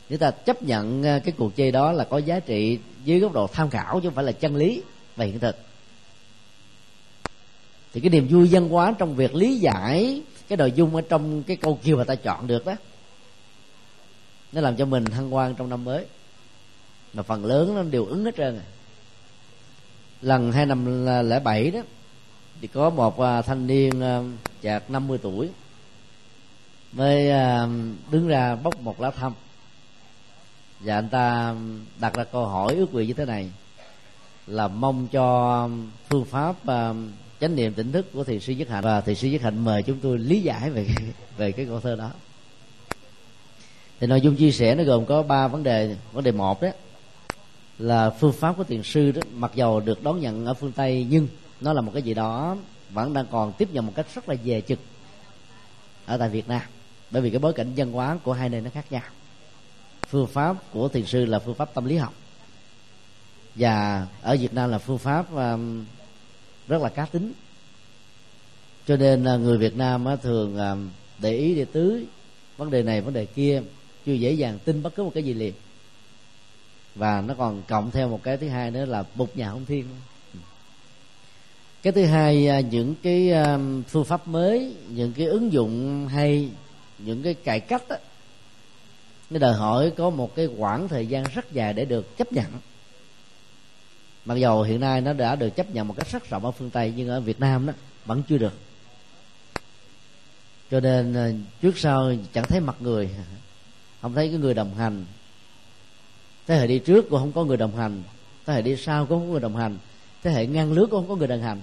Chúng ta chấp nhận ờ, cái cuộc chơi đó là có giá trị dưới góc độ tham khảo chứ không phải là chân lý và hiện thực. Thì cái niềm vui văn hóa trong việc lý giải cái nội dung ở trong cái câu kia mà ta chọn được đó, nó làm cho mình thăng quan trong năm mới mà phần lớn nó đều ứng hết trơn à. lần hai năm lẻ bảy đó, thì có một à, thanh niên à, chạc 50 tuổi mới à, đứng ra bốc một lá thăm và anh ta đặt ra câu hỏi ước nguyện như thế này, là mong cho phương pháp chánh niệm tỉnh thức của thiền sư nhất hạnh. Và thiền sư nhất hạnh mời chúng tôi lý giải về về cái câu thơ đó. Thì nội dung chia sẻ nó gồm có ba vấn đề. Vấn đề một đó là phương pháp của thiền sư đó mặc dầu được đón nhận ở phương tây nhưng nó là một cái gì đó vẫn đang còn tiếp nhận một cách rất là dè chực ở tại việt nam. Bởi vì cái bối cảnh văn hóa của hai nơi nó khác nhau. Phương pháp của thiền sư là phương pháp tâm lý học. Và ở Việt Nam là phương pháp um, rất là cá tính. Cho nên à, người Việt Nam thường à, để ý để tứ vấn đề này vấn đề kia chưa dễ dàng tin bất cứ một cái gì liền. Và nó còn cộng theo một cái thứ hai nữa là bục nhà không thiên. Cái thứ hai à, những cái phương pháp mới những cái ứng dụng hay những cái cải cách đó, nó đòi hỏi có một cái khoảng thời gian rất dài để được chấp nhận mặc dù hiện nay nó đã được chấp nhận một cách rất rộng ở phương tây, nhưng ở việt nam đó, vẫn chưa được. Cho nên ờ, trước sau chẳng thấy mặt người, <laughs> không thấy cái người đồng hành. Thế hệ đi trước cũng không có người đồng hành, thế hệ đi sau cũng không có người đồng hành, thế hệ ngang lướt cũng không có người đồng hành.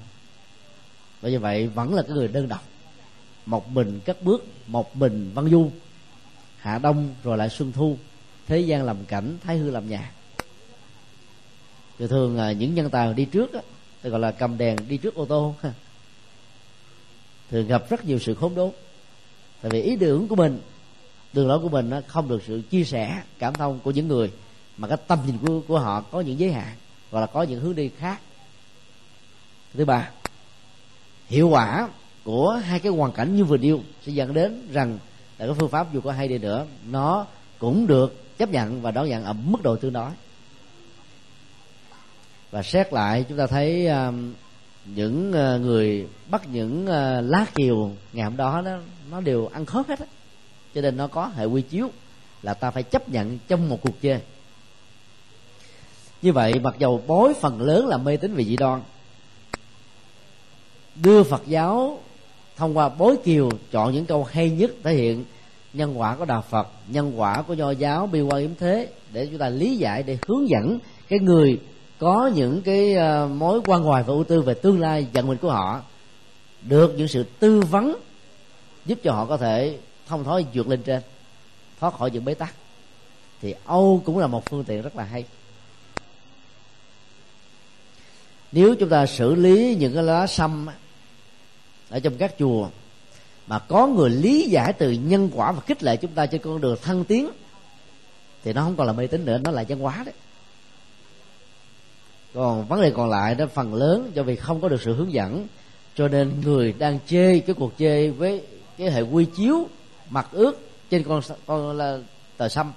Và như vậy vẫn là cái người đơn độc. Một mình cất bước, một mình văn du, hạ đông rồi lại xuân thu, thế gian làm cảnh, thái hư làm nhà thì thường là những nhân tài đi trước đó, gọi là cầm đèn đi trước ô tô. <laughs> Thường gặp rất nhiều sự khốn đốn. Tại vì ý tưởng của mình đường lối của mình nó không được sự chia sẻ cảm thông của những người mà cái tâm nhìn của, của họ có những giới hạn hoặc là có những hướng đi khác. Thứ ba hiệu quả của hai cái hoàn cảnh như vừa nêu sẽ dẫn đến rằng là cái phương pháp dù có hay đi nữa nó cũng được chấp nhận và đón nhận ở mức độ tương đối và xét lại chúng ta thấy um, những uh, người bắt những uh, lá kiều ngày hôm đó nó nó đều ăn khớp hết á. Cho nên nó có hệ quy chiếu là ta phải chấp nhận trong một cuộc chơi. Như vậy mặc dầu bối phần lớn là mê tín về dị đoan đưa phật giáo thông qua bối kiều chọn những câu hay nhất thể hiện nhân quả của đạo phật nhân quả của nho giáo bi quan yếm thế để chúng ta lý giải để hướng dẫn cái người có những cái ờ, mối quan hoài và ưu tư về tương lai vận mệnh của họ, được những sự tư vấn giúp cho họ có thể thông thói vượt lên trên, thoát khỏi những bế tắc. Thì âu cũng là một phương tiện rất là hay. Nếu chúng ta xử lý những cái lá sâm ở trong các chùa, mà có người lý giải từ nhân quả và khích lệ chúng ta trên con đường thăng tiến, thì nó không còn là mê tín nữa, nó là văn hóa đấy còn vấn đề còn lại đó, phần lớn do vì không có được sự hướng dẫn, cho nên người đang chê cái cuộc chơi với cái hệ quy chiếu, mặt ướt trên con con là tờ sâm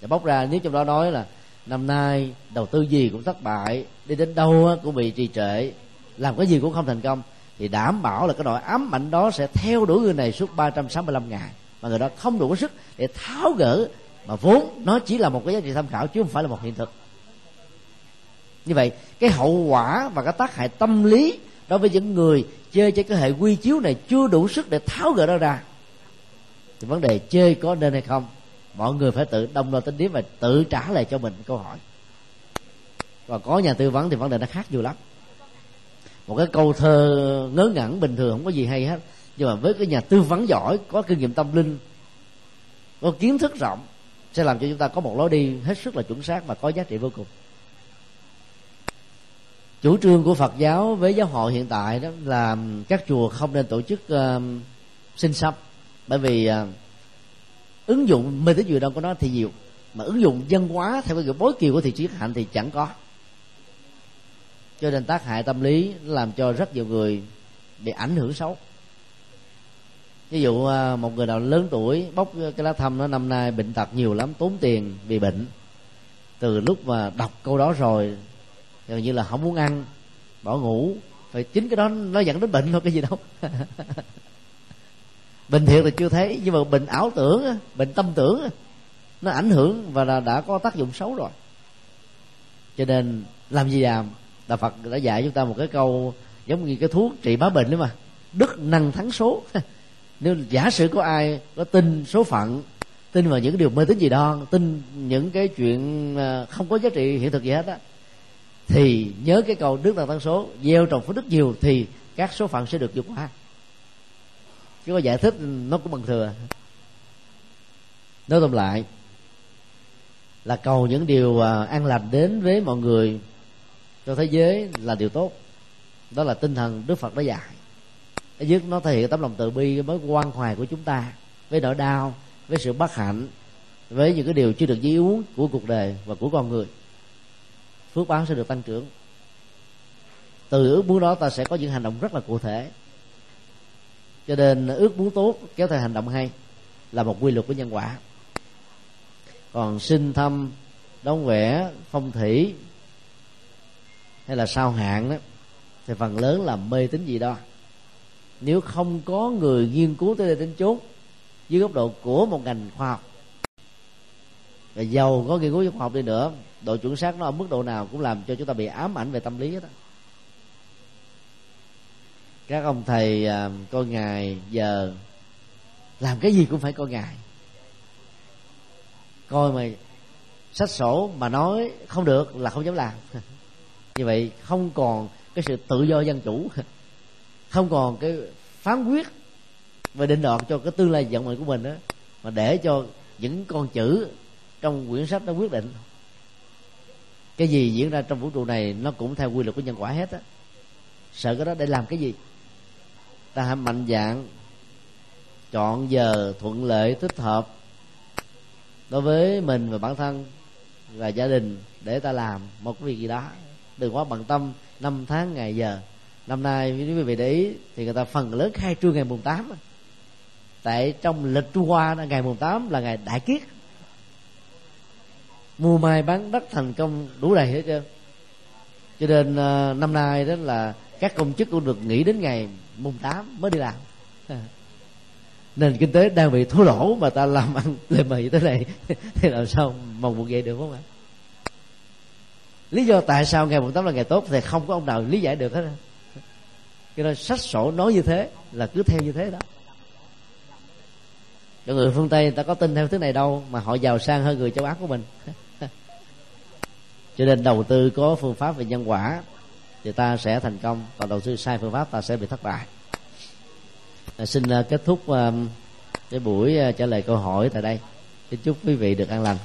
để bóc ra nếu trong đó nói là năm nay đầu tư gì cũng thất bại, đi đến đâu cũng bị trì trệ, làm cái gì cũng không thành công, thì đảm bảo là cái nỗi ám ảnh đó sẽ theo đuổi người này suốt 365 ngày. Mà người đó không đủ sức để tháo gỡ, mà vốn nó chỉ là một cái giá trị tham khảo chứ không phải là một hiện thực như vậy, cái hậu quả và cái tác hại tâm lý đối với những người chơi cho cái hệ quy chiếu này chưa đủ sức để tháo gỡ nó ra. Thì vấn đề chơi có nên hay không, mọi người phải tự đông đo tính điểm và tự trả lời cho mình câu hỏi. Và có nhà tư vấn thì vấn đề nó khác nhiều lắm. Một cái câu thơ ngớ ngẩn bình thường không có gì hay hết. Nhưng mà với cái nhà tư vấn giỏi, có kinh nghiệm tâm linh, có kiến thức rộng, sẽ làm cho chúng ta có một lối đi hết sức là chuẩn xác và có giá trị vô cùng chủ trương của Phật giáo với giáo hội hiện tại đó là các chùa không nên tổ chức uh, sinh sâm bởi vì uh, ứng dụng mê tín dị đoan của nó thì nhiều mà ứng dụng dân hóa theo cái kiểu bối kiều của thị triết hạnh thì chẳng có. Cho nên tác hại tâm lý làm cho rất nhiều người bị ảnh hưởng xấu. Ví dụ ờ, một người nào lớn tuổi bóc cái lá thăm nó năm nay bệnh tật nhiều lắm tốn tiền vì bệnh. Từ lúc mà đọc câu đó rồi gần như là không muốn ăn, bỏ ngủ. Phải chính cái đó nó dẫn đến bệnh thôi, cái gì đâu. <laughs> Bệnh thiệt là chưa thấy, nhưng mà bệnh ảo tưởng bệnh tâm tưởng nó ảnh hưởng và là đã có tác dụng xấu rồi. Cho nên làm gì làm? Đạo phật đã dạy chúng ta một cái câu giống như cái thuốc trị bá bệnh đấy mà. Đức năng thắng số. <laughs> Nếu giả sử có ai có tin số phận, tin vào những điều mê tín gì đó, tin những cái chuyện không có giá trị hiện thực gì hết á thì nhớ cái câu đức là tăng số, gieo trồng phước đức nhiều thì các số phận sẽ được vượt qua chứ có giải thích, nó cũng bằng thừa. Nói tóm lại, là cầu những điều à, an lành đến với mọi người cho thế giới là điều tốt. Đó là tinh thần đức phật đã dạy. Thứ nhất, nó thể hiện tấm lòng từ bi với quan hoài của chúng ta với nỗi đau, với sự bất hạnh, với những cái điều chưa được dí uống của cuộc đời và của con người phước báo sẽ được tăng trưởng. Từ ước muốn đó ta sẽ có những hành động rất là cụ thể. Cho nên ước muốn tốt kéo theo hành động hay là một quy luật của nhân quả. Còn sinh thăm đóng vẽ, phong thủy hay là sao hạn đó, thì phần lớn là mê tín gì đó. Nếu không có người nghiên cứu tới đây đến chốt dưới góc độ của một ngành khoa học và giàu có nghiên cứu khoa học đi nữa, độ chuẩn xác nó ở mức độ nào cũng làm cho chúng ta bị ám ảnh về tâm lý đó các ông thầy à, coi ngày giờ làm cái gì cũng phải coi ngày coi mà sách sổ mà nói không được là không dám làm. <laughs> Như vậy không còn cái sự tự do dân chủ, <laughs> không còn cái phán quyết và định đoạt cho cái tương lai vận mệnh của mình đó mà để cho những con chữ trong quyển sách nó quyết định. Cái gì diễn ra trong vũ trụ này nó cũng theo quy luật của nhân quả hết á. Sợ cái đó để làm cái gì? Ta hãy mạnh dạng chọn giờ thuận lợi thích hợp đối với mình và bản thân và gia đình để ta làm một cái việc gì đó. Đừng quá bận tâm năm tháng, ngày giờ. Năm nay, nếu quý vị để ý, thì người ta phần lớn khai trương ngày mùng tám tại trong lịch trung hoa, ngày mùng tám là ngày đại kiết mua mai bán đất thành công đủ đầy hết trơn. Cho nên à, năm nay đó là các công chức cũng được nghỉ đến ngày mùng 8 mới đi làm. <laughs> Nền kinh tế đang bị thua lỗ mà ta làm ăn lề mề như thế này, <laughs> thì làm sao mong một vậy được không ạ? Lý do tại sao ngày mùng tám là ngày tốt thì không có ông nào lý giải được hết cho nên sách sổ nói như thế là cứ theo như thế đó. Cho người phương tây người ta có tin theo thứ này đâu, mà họ giàu sang hơn người châu á của mình. <laughs> cho nên đầu tư có phương pháp về nhân quả thì ta sẽ thành công. Còn đầu tư sai phương pháp ta sẽ bị thất bại. À, xin uh, kết thúc uh, cái buổi uh, trả lời câu hỏi tại đây. Xin chúc quý vị được an lành.